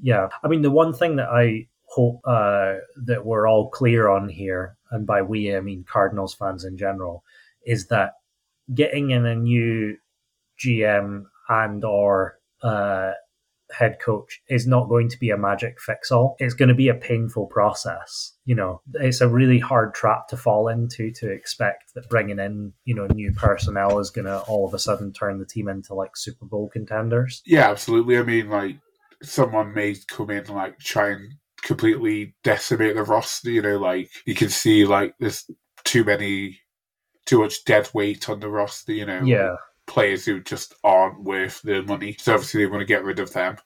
S3: yeah, I mean, the one thing that I hope uh, that we're all clear on here, and by we, I mean Cardinals fans in general, is that getting in a new GM and or uh, head coach is not going to be a magic fix all. It's going to be a painful process. You know, it's a really hard trap to fall into to expect that bringing in, you know, new personnel is going to all of a sudden turn the team into like Super Bowl contenders.
S2: Yeah, absolutely. I mean, like someone may come in and like try and completely decimate the roster. You know, like you can see like there's too many, too much dead weight on the roster. You know,
S3: Yeah.
S2: Players who just aren't worth the money. So obviously they want to get rid of them.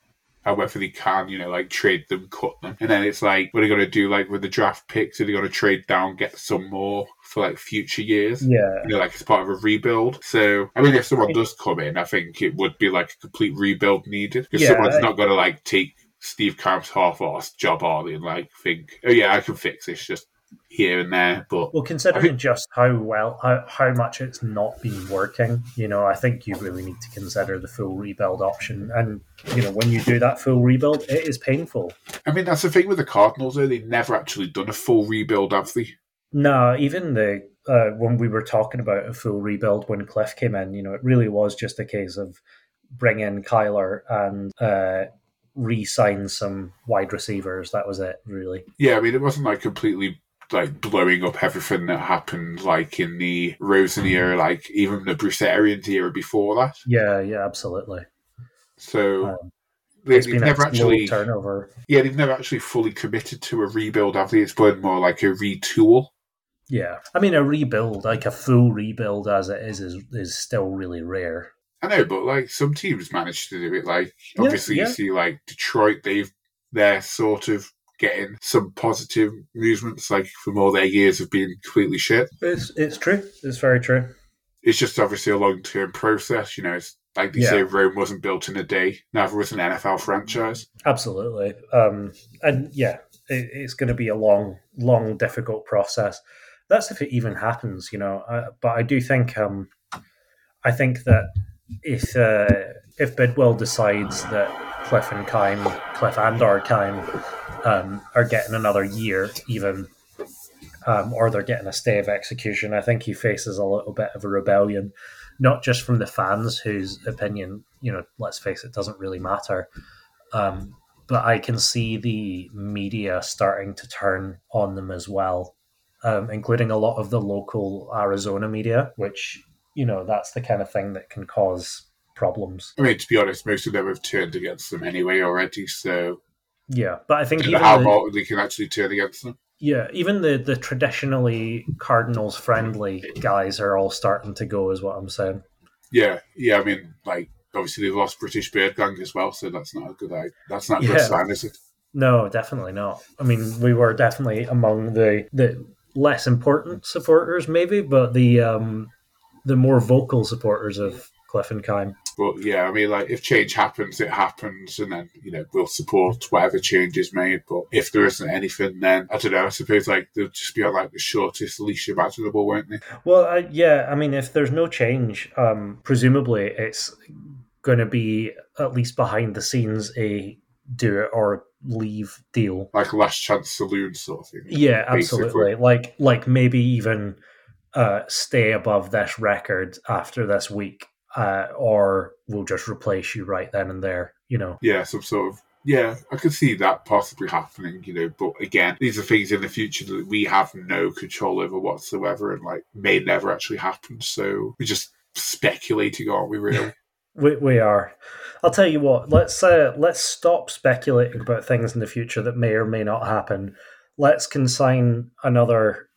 S2: However they can, you know, like trade them, cut them. And then it's like, what are they going to do like with the draft picks? Are they going to trade down, get some more for like future years?
S3: Yeah.
S2: You know, like it's part of a rebuild. So, I mean, if someone does come in, I think it would be like a complete rebuild needed. Because
S3: Yeah,
S2: someone's
S3: I-
S2: not going to like take Steve Keim's half-assed job early and like think, oh yeah, I can fix this just here and there. But
S3: Well, considering just how well, how, how much it's not been working, you know, I think you really need to consider the full rebuild option. And, you know, when you do that full rebuild, it is painful.
S2: I mean, that's the thing with the Cardinals, though. They've never actually done a full rebuild, have they?
S3: No, even the uh, when we were talking about a full rebuild when Cliff came in, you know, it really was just a case of bring in Kyler and uh, re-sign some wide receivers. That was it, really.
S2: Yeah, I mean, it wasn't like completely like blowing up everything that happened like in the Rosen era, like even the Bruce Arians era before that.
S3: Yeah, yeah, absolutely.
S2: So
S3: Um,
S2: They, they've never actually,
S3: turnover.
S2: yeah, they've never actually fully committed to a rebuild, have they? It's been more like a retool.
S3: Yeah, I mean, a rebuild, like a full rebuild as it is, is is still really rare.
S2: I know, but like some teams manage to do it. Like
S3: Yeah,
S2: obviously,
S3: yeah.
S2: you see like Detroit, they've they're sort of getting some positive movements, like from all their years of being completely shit.
S3: It's it's true. It's very true.
S2: it's just obviously a long term process. You know, it's like they
S3: Yeah.
S2: say Rome wasn't built in a day. Neither was an NFL franchise.
S3: Absolutely. Um, and yeah, it, it's going to be a long, long, difficult process. That's if it even happens, you know. Uh, but I do think, um, I think that if uh, if Bidwell decides that Cliff and Keim, Cliff and or Keim, um, are getting another year, even, um, or they're getting a stay of execution, I think he faces a little bit of a rebellion, not just from the fans whose opinion, you know, let's face it, doesn't really matter. Um, but I can see the media starting to turn on them as well, um, including a lot of the local Arizona media, which, you know, that's the kind of thing that can cause problems.
S2: I mean, to be honest, most of them have turned against them anyway already. So
S3: Yeah. But I think even
S2: how
S3: the,
S2: they can actually turn against them.
S3: yeah, even the, the traditionally Cardinals friendly guys are all starting to go, is what I'm saying.
S2: Yeah, yeah. I mean, like obviously they've lost British Bird Gang as well, so that's not a good. That's not a
S3: Yeah.
S2: good sign, is it?
S3: No, definitely not. I mean, we were definitely among the the less important supporters, maybe, but the um, the more vocal supporters of Cliff and Keim.
S2: But yeah, I mean, like if change happens, it happens, and then you know we'll support whatever change is made. But if there isn't anything, then I don't know. I suppose like they'll just be on like the shortest leash imaginable, won't they?
S3: Well, uh, yeah, I mean, if there's no change, um, presumably it's going to be at least behind the scenes a do it or leave deal.
S2: Like last chance saloon sort of thing.
S3: Yeah,
S2: basically.
S3: absolutely. Like, like maybe even uh, stay above this record after this week, uh, or we'll just replace you right then and there. You know.
S2: Yeah, some sort of. Yeah, I could see that possibly happening, you know. But again, these are things in the future that we have no control over whatsoever, and like may never actually happen. So we're just speculating, aren't we? Really?
S3: We, we are. I'll tell you what. Let's uh, let's stop speculating about things in the future that may or may not happen. Let's consign another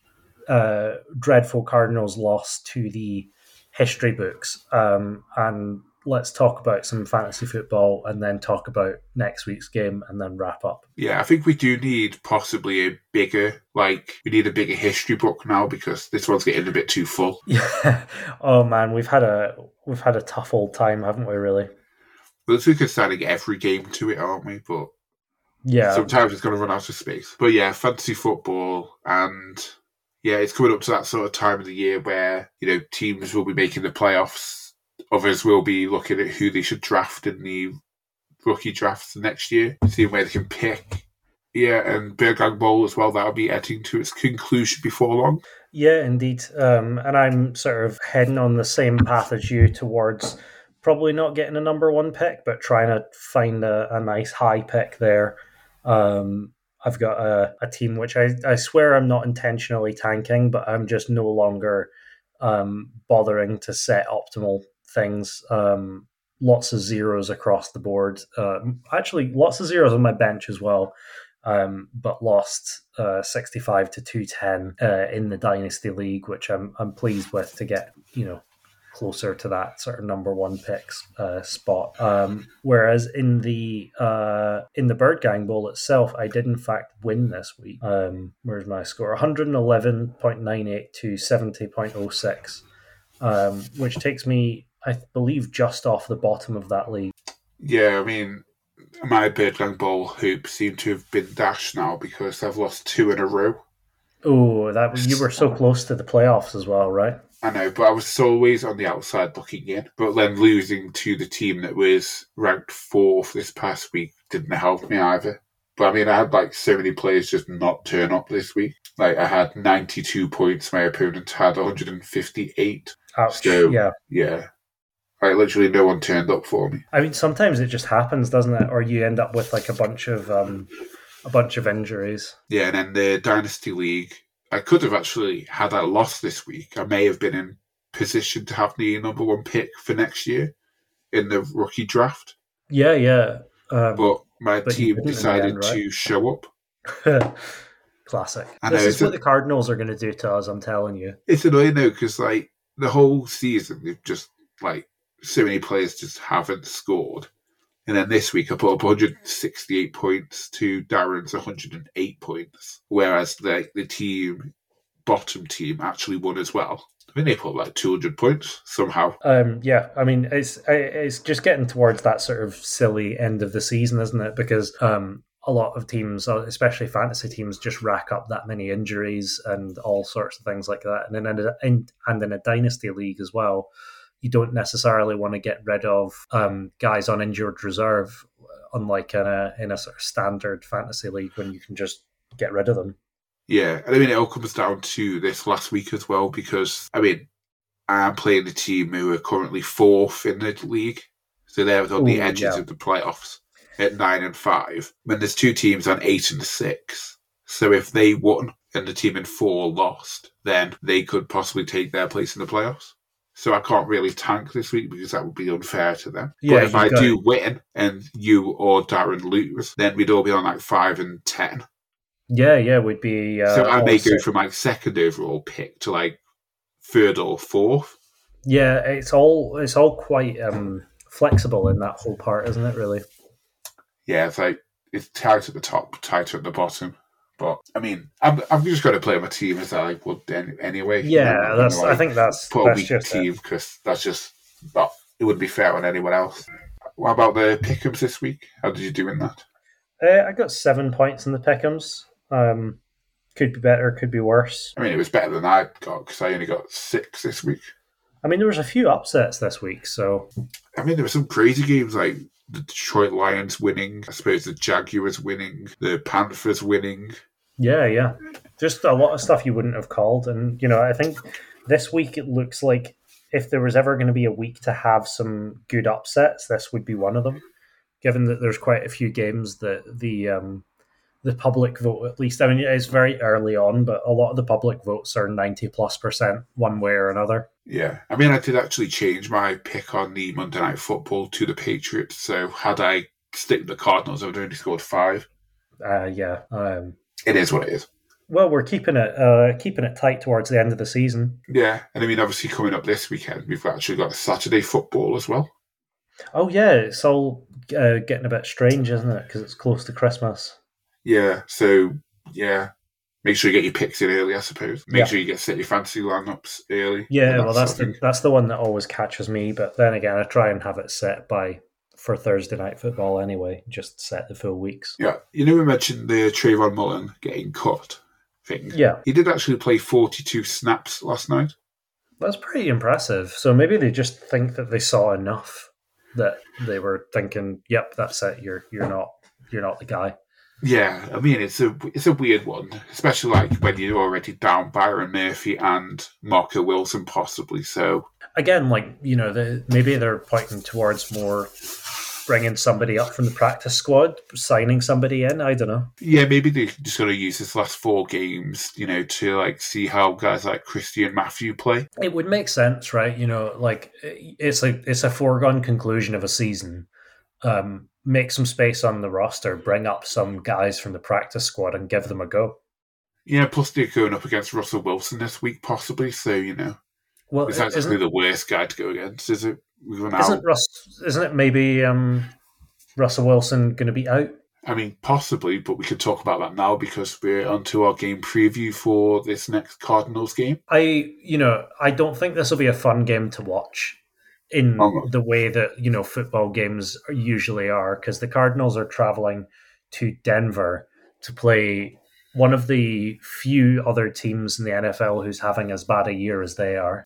S3: uh, dreadful Cardinals loss to the history books. Um, and let's talk about some fantasy football and then talk about next week's game and then wrap up.
S2: Yeah, I think we do need possibly a bigger, like, we need a bigger history book now because this one's getting a bit too full.
S3: Yeah. oh man, we've had a we've had a tough old time, haven't we? Really.
S2: Well, we're assigning every game to it, aren't we? But
S3: yeah,
S2: sometimes it's going to run out of space. But yeah, fantasy football and yeah, it's coming up to that sort of time of the year where you know teams will be making the playoffs. Others will be looking at who they should draft in the rookie drafts next year, seeing where they can pick. Yeah, and Bird Gang Bowl as well. That'll be heading to its conclusion before long.
S3: Yeah, indeed. Um, and I'm sort of heading on the same path as you towards probably not getting a number one pick, but trying to find a, a nice high pick there. Um, I've got a, a team which I, I swear I'm not intentionally tanking, but I'm just no longer um, bothering to set optimal things. Um, lots of zeros across the board. Um, actually, lots of zeros on my bench as well, um, but lost uh, 65 to 210 uh, in the Dynasty League, which I'm, I'm pleased with to get, you know, closer to that sort of number one picks uh, spot. Um, whereas in the uh, in the Bird Gang Bowl itself, I did in fact win this week. Um, where's my score? 111.98 to 70.06, um, which takes me, I believe, just off the bottom of that league.
S2: Yeah, I mean, my Bird Gang Bowl hoop seem to have been dashed now because I've lost two in a row.
S3: Oh, that you were so close to the playoffs as well, right?
S2: I know, but I was always on the outside looking in. But then losing to the team that was ranked fourth this past week didn't help me either. But I mean, I had like so many players just not turn up this week. Like I had 92 points, my opponent had 158.
S3: Ouch. So, yeah.
S2: Yeah. Like literally no one turned up for me.
S3: I mean, sometimes it just happens, doesn't it? Or you end up with like a bunch of um, a bunch of injuries.
S2: Yeah, and then the Dynasty League, I could have actually had I lost this week. I may have been in position to have the number one pick for next year in the rookie draft.
S3: Yeah, yeah.
S2: Um, but my but team decided end, right? to show up.
S3: Classic. I this know, is what a, the Cardinals are going to do to us. I'm telling you.
S2: It's annoying though because like the whole season they've just like so many players just haven't scored. And then this week I put up 168 points to Darren's 108 points, whereas the the team bottom team actually won as well. I mean, they put like 200 points somehow.
S3: Um, yeah, I mean it's it's just getting towards that sort of silly end of the season, isn't it? Because um, a lot of teams, uh, especially fantasy teams, just rack up that many injuries and all sorts of things like that. And then in, and in a dynasty league as well, you don't necessarily want to get rid of um, guys on injured reserve, unlike in a in a sort of standard fantasy league when you can just get rid of them.
S2: Yeah, I mean it all comes down to this last week as well because I mean I'm playing the team who are currently fourth in the league, so they're on Ooh, the edges yeah. of the playoffs at nine and five. When there's two teams on eight and six, so if they won and the team in four lost, then they could possibly take their place in the playoffs so I can't really tank this week because that would be unfair to them. Yeah, but if I do win and you or Darren lose, then we'd all be on like five and ten.
S3: Yeah, yeah, we'd be. Uh,
S2: so I may go from like second overall pick to like third or fourth.
S3: Yeah, it's all it's all quite um, flexible in that whole part, isn't it? Really.
S2: Yeah, it's like it's tight at the top, tighter at the bottom. But I mean, I'm, I'm just going to play my team as I would anyway.
S3: Yeah, you know, that's. I think that's
S2: put a weak team because that's just. But it wouldn't be fair on anyone else. What about the pickums this week? How did you do in that?
S3: Uh, I got seven points in the pickums. Um, could be better, could be worse.
S2: I mean, it was better than I got because I only got six this week.
S3: I mean, there was a few upsets this week, so.
S2: I mean, there were some crazy games like the Detroit Lions winning. I suppose the Jaguars winning, the Panthers winning.
S3: Yeah, yeah. Just a lot of stuff you wouldn't have called. And, you know, I think this week it looks like if there was ever going to be a week to have some good upsets, this would be one of them. Given that there's quite a few games that the um, the public vote, at least, I mean, it's very early on, but a lot of the public votes are 90 plus percent one way or another.
S2: Yeah. I mean, I did actually change my pick on the Monday Night Football to the Patriots. So had I stick with the Cardinals, I would have only scored five.
S3: Uh, yeah. Um,
S2: it is what it is.
S3: Well, we're keeping it uh, keeping it tight towards the end of the season.
S2: Yeah, and I mean, obviously, coming up this weekend, we've actually got Saturday football as well.
S3: Oh yeah, it's all uh, getting a bit strange, isn't it? Because it's close to Christmas.
S2: Yeah, so yeah, make sure you get your picks in early. I suppose. Make
S3: Yeah.
S2: sure you get set your fantasy lineups early.
S3: Yeah,
S2: and
S3: well, that's the that's the one that always catches me. But then again, I try and have it set by for Thursday night football anyway. Just set the full weeks.
S2: yeah. You know, we mentioned the Trayvon Mullen getting cut thing.
S3: Yeah,
S2: He did actually play forty-two snaps last night.
S3: that's pretty impressive. So maybe they just think that they saw enough that they were thinking, "Yep, that's it. You're you're not you're not the guy."
S2: Yeah, I mean it's a it's a weird one, especially like when you're already down Byron Murphy and Marco Wilson possibly. So
S3: Again, like you know, the, maybe they're pointing towards more bringing somebody up from the practice squad, signing somebody in. I don't know.
S2: yeah, maybe they're just gonna use this last four games, you know, to like see how guys like Christian Matthew play.
S3: It would make sense, right? You know, like it's a it's a foregone conclusion of a season. Um, make some space on the roster, bring up some guys from the practice squad, and give them a go.
S2: Yeah, plus they're going up against Russell Wilson this week possibly, so you know
S3: Well,
S2: it's actually the worst guy to go against, is it?
S3: Isn't Russ? Isn't it maybe um, Russell Wilson going to be out?
S2: I mean, possibly, but we could talk about that now because we're onto our game preview for this next Cardinals game.
S3: I, you know, I don't think this will be a fun game to watch in
S2: Oh,
S3: the way that you know football games usually are, because the Cardinals are traveling to Denver to play one of the few other teams in the NFL who's having as bad a year as they are.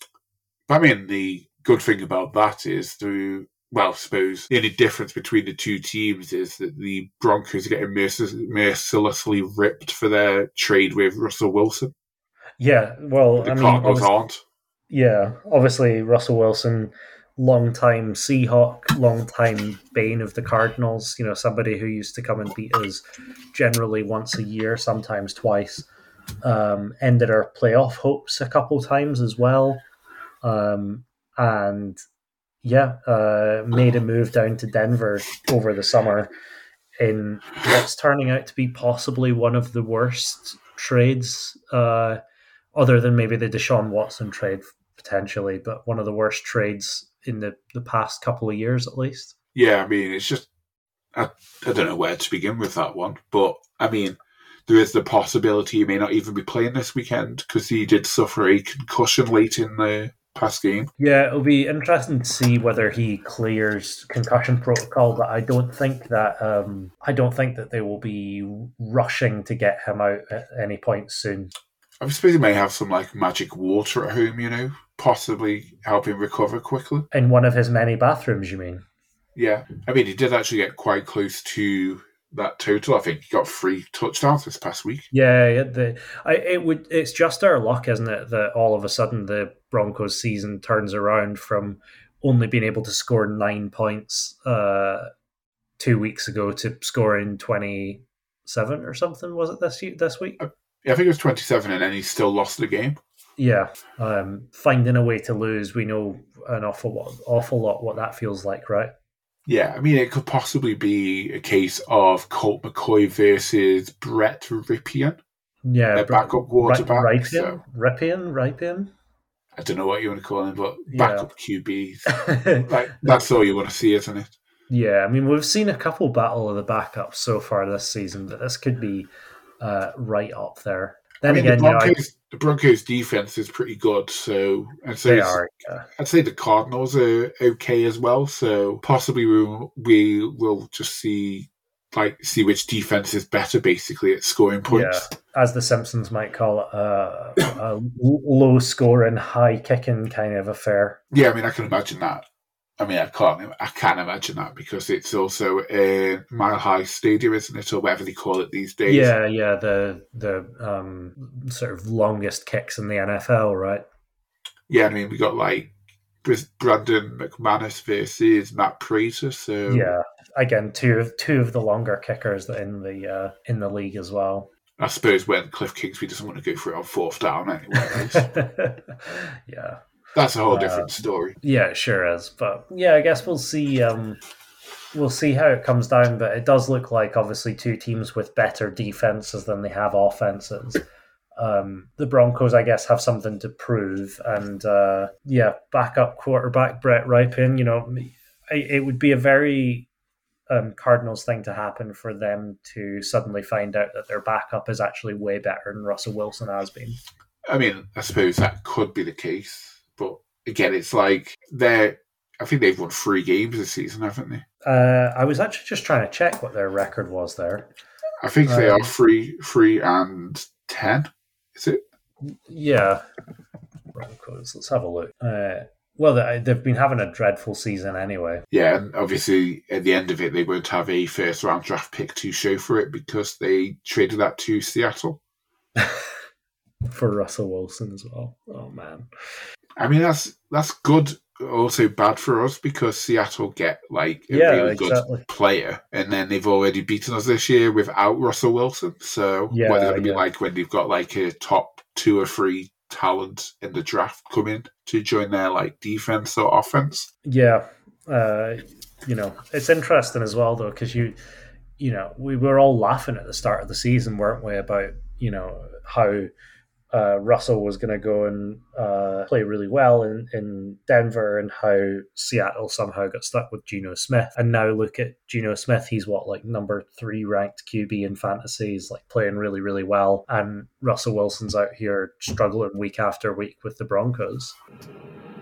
S2: I mean, the good thing about that is the well, I suppose the only difference between the two teams is that the Broncos are getting mercil- mercilessly ripped for their trade with Russell Wilson.
S3: Yeah, well,
S2: The
S3: I mean,
S2: Cardinals
S3: obvi-
S2: aren't.
S3: yeah, obviously Russell Wilson, long time Seahawk, long time bane of the Cardinals. You know, somebody who used to come and beat us generally once a year, sometimes twice. Um, ended our playoff hopes a couple times as well, um, and yeah, uh, made a move down to Denver over the summer in what's turning out to be possibly one of the worst trades, uh, other than maybe the Deshaun Watson trade potentially, but one of the worst trades in the, the past couple of years at least.
S2: Yeah, I mean, it's just I, I don't know where to begin with that one, but I mean, there is the possibility he may not even be playing this weekend because he did suffer a concussion late in the past game.
S3: Yeah, it'll be interesting to see whether he clears concussion protocol, but I don't think that um, I don't think that they will be rushing to get him out at any point soon.
S2: I suppose he may have some like magic water at home, you know, possibly help him recover quickly.
S3: In one of his many bathrooms, you mean?
S2: Yeah, I mean, he did actually get quite close to that total. I think he got three touchdowns this past week.
S3: Yeah, yeah, the I it would it's just our luck, isn't it, that all of a sudden the Broncos season turns around from only being able to score nine points uh, two weeks ago to scoring twenty seven or something. Was it this this week?
S2: Yeah, I think it was 27 and then he still lost the game.
S3: Yeah, um, finding a way to lose, we know an awful lot, awful lot what that feels like, right?
S2: Yeah, I mean, it could possibly be a case of Colt McCoy versus Brett Rypien,
S3: Yeah,
S2: their backup quarterback.
S3: Rypien,
S2: So,
S3: Rypien, Rypien.
S2: I don't know what you want to call him, but
S3: Yeah.
S2: backup QBs. Like, that's all you want to see, isn't it?
S3: Yeah, I mean, we've seen a couple battle of the backups so far this season, but this could be uh, right up there. Then
S2: I mean,
S3: again,
S2: the
S3: you know,
S2: Broncos, the Broncos defense is pretty good, so I'd say
S3: they are. Yeah.
S2: I'd say the Cardinals are okay as well. So possibly we we will just see like see which defense is better, basically at scoring points.
S3: Yeah, As the Simpsons might call it, uh, a low scoring, high kicking kind of affair.
S2: Yeah, I mean I can imagine that. I mean I can't I can imagine that because it's also a mile high stadium, isn't it, or whatever they call it these days.
S3: Yeah, yeah, the the um, sort of longest kicks in the NFL, right?
S2: Yeah, I mean we got like Brandon McManus versus Matt Prater. So
S3: Yeah, again, two of two of the longer kickers in the uh, in the league as well.
S2: I suppose when Cliff Kingsbury doesn't want to go for it on fourth down anyway.
S3: yeah,
S2: That's a whole
S3: Uh,
S2: different story.
S3: yeah, it sure is. But yeah, I guess we'll see. Um, we'll see how it comes down. But it does look like obviously two teams with better defenses than they have offenses. um, the Broncos, I guess, have something to prove. And uh, yeah, backup quarterback Brett Rypien, you know, it would be a very um, Cardinals thing to happen for them to suddenly find out that their backup is actually way better than Russell Wilson has been.
S2: I mean, I suppose that could be the case, but again, it's like they're. I think they've won three games this season, haven't they?
S3: Uh, I was actually just trying to check what their record was there.
S2: I think they um, are three, three and ten. Is it?
S3: Yeah. Let's have a look. Uh, well, they've been having a dreadful season anyway.
S2: Yeah, and obviously at the end of it, they won't have a first round draft pick to show for it because they traded that to Seattle.
S3: for Russell Wilson as well. Oh man.
S2: I mean that's that's good also bad for us because Seattle get like a
S3: yeah,
S2: really
S3: exactly.
S2: good player, and then they've already beaten us this year without Russell Wilson. So
S3: yeah,
S2: what is it going to
S3: yeah.
S2: be like when they've got like a top two or three talent in the draft come in to join their like defense or offense?
S3: Yeah, uh, you know it's interesting as well though because you, you know, we were all laughing at the start of the season, weren't we, about you know how uh, Russell was going to go and uh, play really well in, in Denver and how Seattle somehow got stuck with Geno Smith. And now look at Geno Smith. He's what, like number three ranked QB in fantasy. He's like playing really, really well. And Russell Wilson's out here struggling week after week with the Broncos.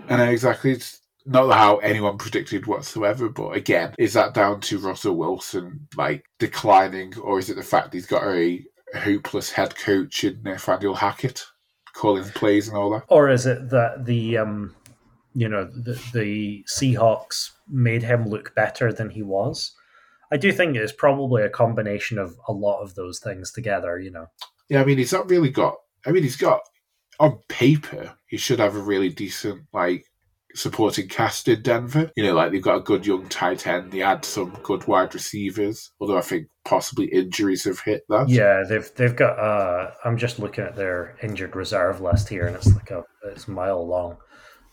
S2: And exactly, it's not how anyone predicted whatsoever, but again, is that down to Russell Wilson like declining, or is it the fact he's got a hopeless head coach in Nathaniel Hackett calling plays and all that?
S3: Or is it that the um, you know the, the Seahawks made him look better than he was? I do think it's probably a combination of a lot of those things together. You know.
S2: Yeah, I mean, he's not really got. I mean, he's got on paper he should have a really decent like supporting cast in Denver. You know, like they've got a good young tight end. They had some good wide receivers, although I think possibly injuries have hit that.
S3: Yeah, they've they've got. Uh, I'm just looking at their injured reserve list here, and it's like a it's a mile long.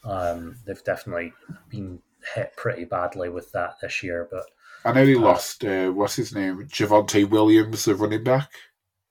S3: Um, they've definitely been hit pretty badly with that this year, but
S2: I know they lost. Uh, what's his name? Javonte Williams, the running back.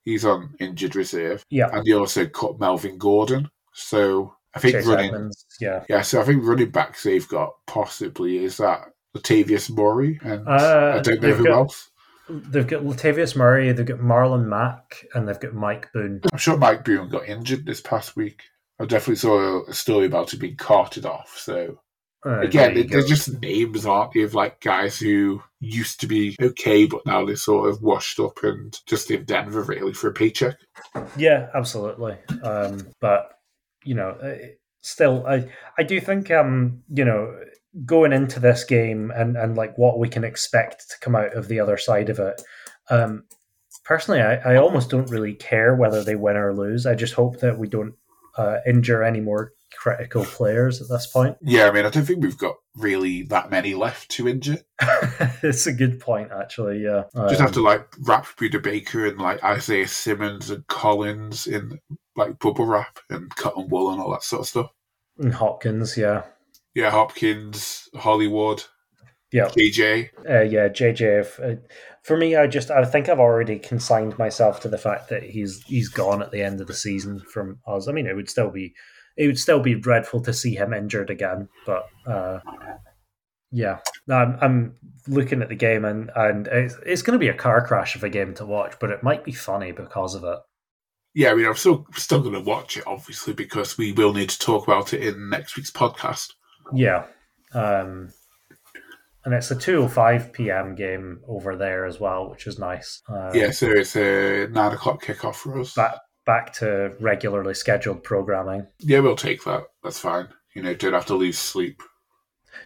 S2: He's on injured reserve.
S3: yeah,
S2: and they also cut Melvin Gordon. So I think
S3: Chase
S2: running.
S3: Edmonds, yeah.
S2: Yeah, so I think running backs they've got possibly is that Latavius Murray and
S3: Uh,
S2: I don't know who
S3: got-
S2: else.
S3: They've got Latavius Murray, they've got Marlon Mack, and they've got Mike Boone.
S2: I'm sure Mike Boone got injured this past week. I definitely saw a story about him being carted off. So
S3: Uh,
S2: again,
S3: there you
S2: they're just names, aren't they, of like guys who used to be okay, but now they're sort of washed up and just in Denver really for a paycheck.
S3: Yeah, absolutely. Um, but you know, uh, still, I I do think um, you know, going into this game and and like what we can expect to come out of the other side of it. Um, personally, I, I almost don't really care whether they win or lose. I just hope that we don't uh, injure any more critical players at this point.
S2: Yeah, I mean, I don't think we've got really that many left to injure.
S3: it's a good point, actually. Yeah,
S2: Just
S3: Um,
S2: have to like wrap Budda Baker and like Isaiah Simmons and Collins in like bubble wrap and cotton wool and all that sort of stuff.
S3: and Hopkins. Yeah,
S2: Yeah, Hopkins, Hollywood,
S3: yeah.
S2: KJ.
S3: Uh, yeah, JJ. if- Uh, for me, I just I think I've already consigned myself to the fact that he's he's gone at the end of the season from us. I mean, it would still be it would still be dreadful to see him injured again, but uh, yeah, No, I'm, I'm looking at the game and and it's, it's going to be a car crash of a game to watch, but it might be funny because of it.
S2: Yeah, I mean, I'm still still going to watch it obviously because we will need to talk about it in next week's podcast.
S3: Yeah. Um, and it's a 2.05 p.m. game over there as well, which is nice. Um,
S2: Yeah, so it's a nine o'clock kickoff for us.
S3: Back, back to regularly scheduled programming.
S2: Yeah, we'll take that. That's fine. You know, don't have to lose sleep.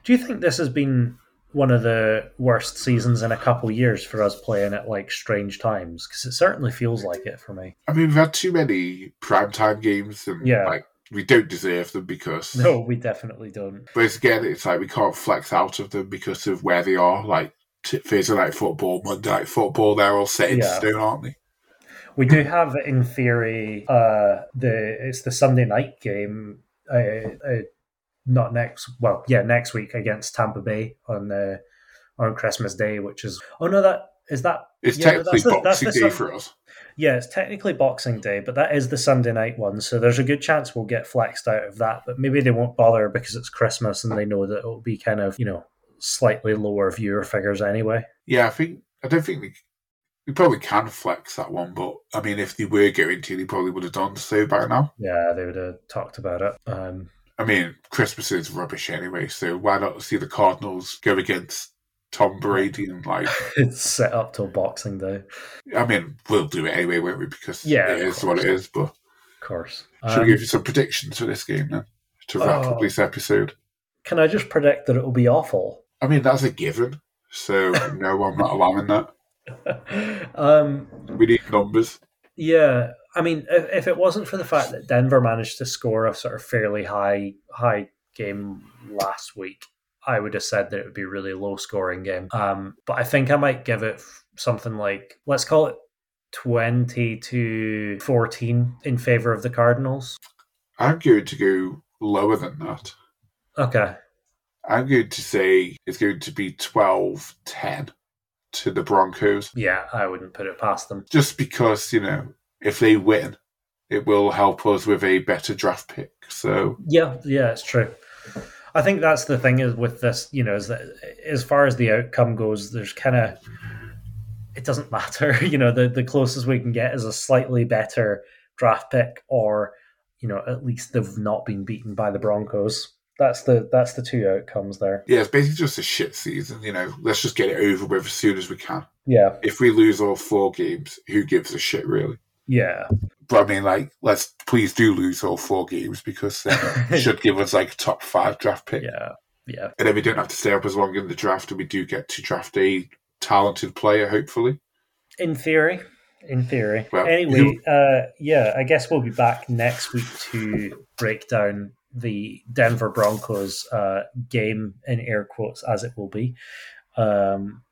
S3: Do you think this has been one of the worst seasons in a couple years for us playing at like strange times? Because it certainly feels like it for me.
S2: I mean, we've had too many primetime games, and
S3: Yeah.
S2: like we don't deserve them because.
S3: No, we definitely don't.
S2: But it's, again, it's like we can't flex out of them because of where they are. Like t- Thursday night football, Monday night football, they're all set in
S3: Yeah.
S2: stone, aren't they?
S3: We do have, in theory, uh, the it's the Sunday night game. Uh, uh, not next. Well, yeah, next week against Tampa Bay on the on Christmas Day, which is oh no that Is that
S2: It's
S3: yeah,
S2: technically
S3: that's the- that's
S2: Boxing
S3: the
S2: Day
S3: Sun-
S2: for us.
S3: Yeah, it's technically Boxing Day, but that is the Sunday night one, so there's a good chance we'll get flexed out of that. But maybe they won't bother because it's Christmas and they know that it'll be kind of you know slightly lower viewer figures anyway.
S2: Yeah, I think I don't think we, we probably can flex that one, but I mean, if they were going to, they probably would have done so by now.
S3: Yeah, they would have talked about it. Um,
S2: I mean, Christmas is rubbish anyway, so why not see the Cardinals go against Tom Brady and like?
S3: it's set up till Boxing Day,
S2: I mean, we'll do it anyway, won't we? Because
S3: Yeah,
S2: it is
S3: of
S2: is what it
S3: course.
S2: is. But
S3: course.
S2: should
S3: Um,
S2: we give you some predictions for this game then to wrap
S3: Oh.
S2: up this episode?
S3: can I just predict that it will be awful?
S2: I mean, that's a given. So no, I'm not allowing that.
S3: um,
S2: We need numbers.
S3: Yeah, I mean, if, if it wasn't for the fact that Denver managed to score a sort of fairly high high game last week, I would have said that it would be a really low scoring game. Um, but I think I might give it something like let's call it twenty to fourteen in favor of the Cardinals.
S2: I'm going to go lower than that.
S3: Okay,
S2: I'm going to say it's going to be 12 10 to the Broncos.
S3: yeah, I wouldn't put it past them.
S2: Just because, you know, if they win, it will help us with a better draft pick. So,
S3: Yeah, yeah, it's true. I think that's the thing is with this, you know, is that as far as the outcome goes, there's kind of it doesn't matter. You know, the the closest we can get is a slightly better draft pick, or you know, at least they've not been beaten by the Broncos. That's the that's the two outcomes there.
S2: yeah, it's basically just a shit season. You know, let's just get it over with as soon as we can.
S3: Yeah,
S2: If we lose all four games, who gives a shit, really?
S3: Yeah,
S2: But I mean, like, let's please do lose all four games because that should give us like a top five draft pick.
S3: yeah, yeah.
S2: And then we don't have to stay up as long in the draft, and we do get to draft a talented player, hopefully.
S3: In theory, in theory.
S2: Well,
S3: anyway, uh, yeah, I guess we'll be back next week to break down the Denver Broncos uh, game in air quotes as it will be, um,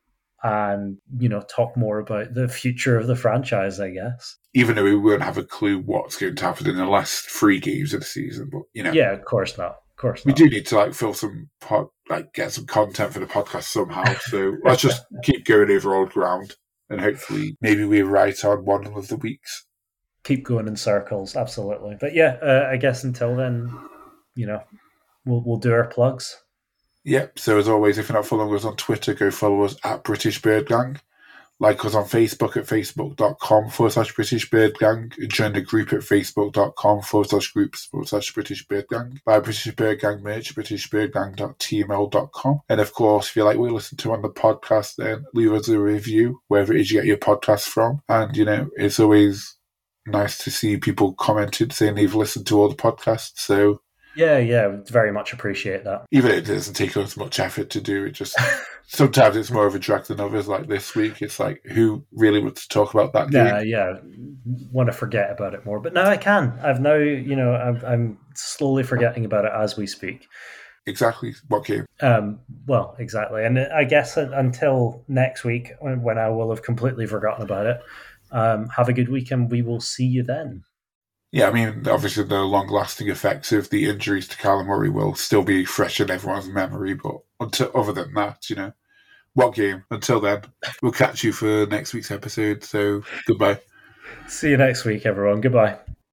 S3: and you know talk more about the future of the franchise. I guess.
S2: Even though we won't have a clue what's going to happen in the last three games of the season, but you know,
S3: Yeah, of course not. Of course
S2: we
S3: not.
S2: do need to like fill some pod, like get some content for the podcast somehow. So let's just keep going over old ground, and hopefully, maybe we're right on one of the weeks.
S3: Keep going in circles, absolutely. But yeah, uh, I guess until then, you know, we'll we'll do our plugs.
S2: Yep. So as always, if you're not following us on Twitter, go follow us at British Bird Gang. Like us on Facebook at facebook.com forward slash British Bird Gang. Join the group at facebook.com forward slash groups forward slash British Bird Gang. Buy British Bird Gang merch, britishbirdgang.tml.com. And of course, if you like what you listen to on the podcast, then leave us a review wherever it is you get your podcast from. And, you know, it's always nice to see people commented saying they've listened to all the podcasts. So
S3: Yeah, yeah, very much appreciate that.
S2: even if it doesn't take us much effort to do it, just sometimes it's more of a drag than others. Like this week, it's like who really wants to talk about that?
S3: Yeah, yeah. Want to forget about it more, but now I can. I've now, you know, I'm, I'm slowly forgetting about it as we speak.
S2: Exactly what game?
S3: Um, well, exactly, and I guess until next week, when, when I will have completely forgotten about it. Um, have a good weekend. we will see you then.
S2: Yeah, I mean, obviously the long-lasting effects of the injuries to Kyler Murray will still be fresh in everyone's memory. But until other than that, you know, what game? Until then, we'll catch you for next week's episode. So goodbye.
S3: See you next week, everyone. Goodbye.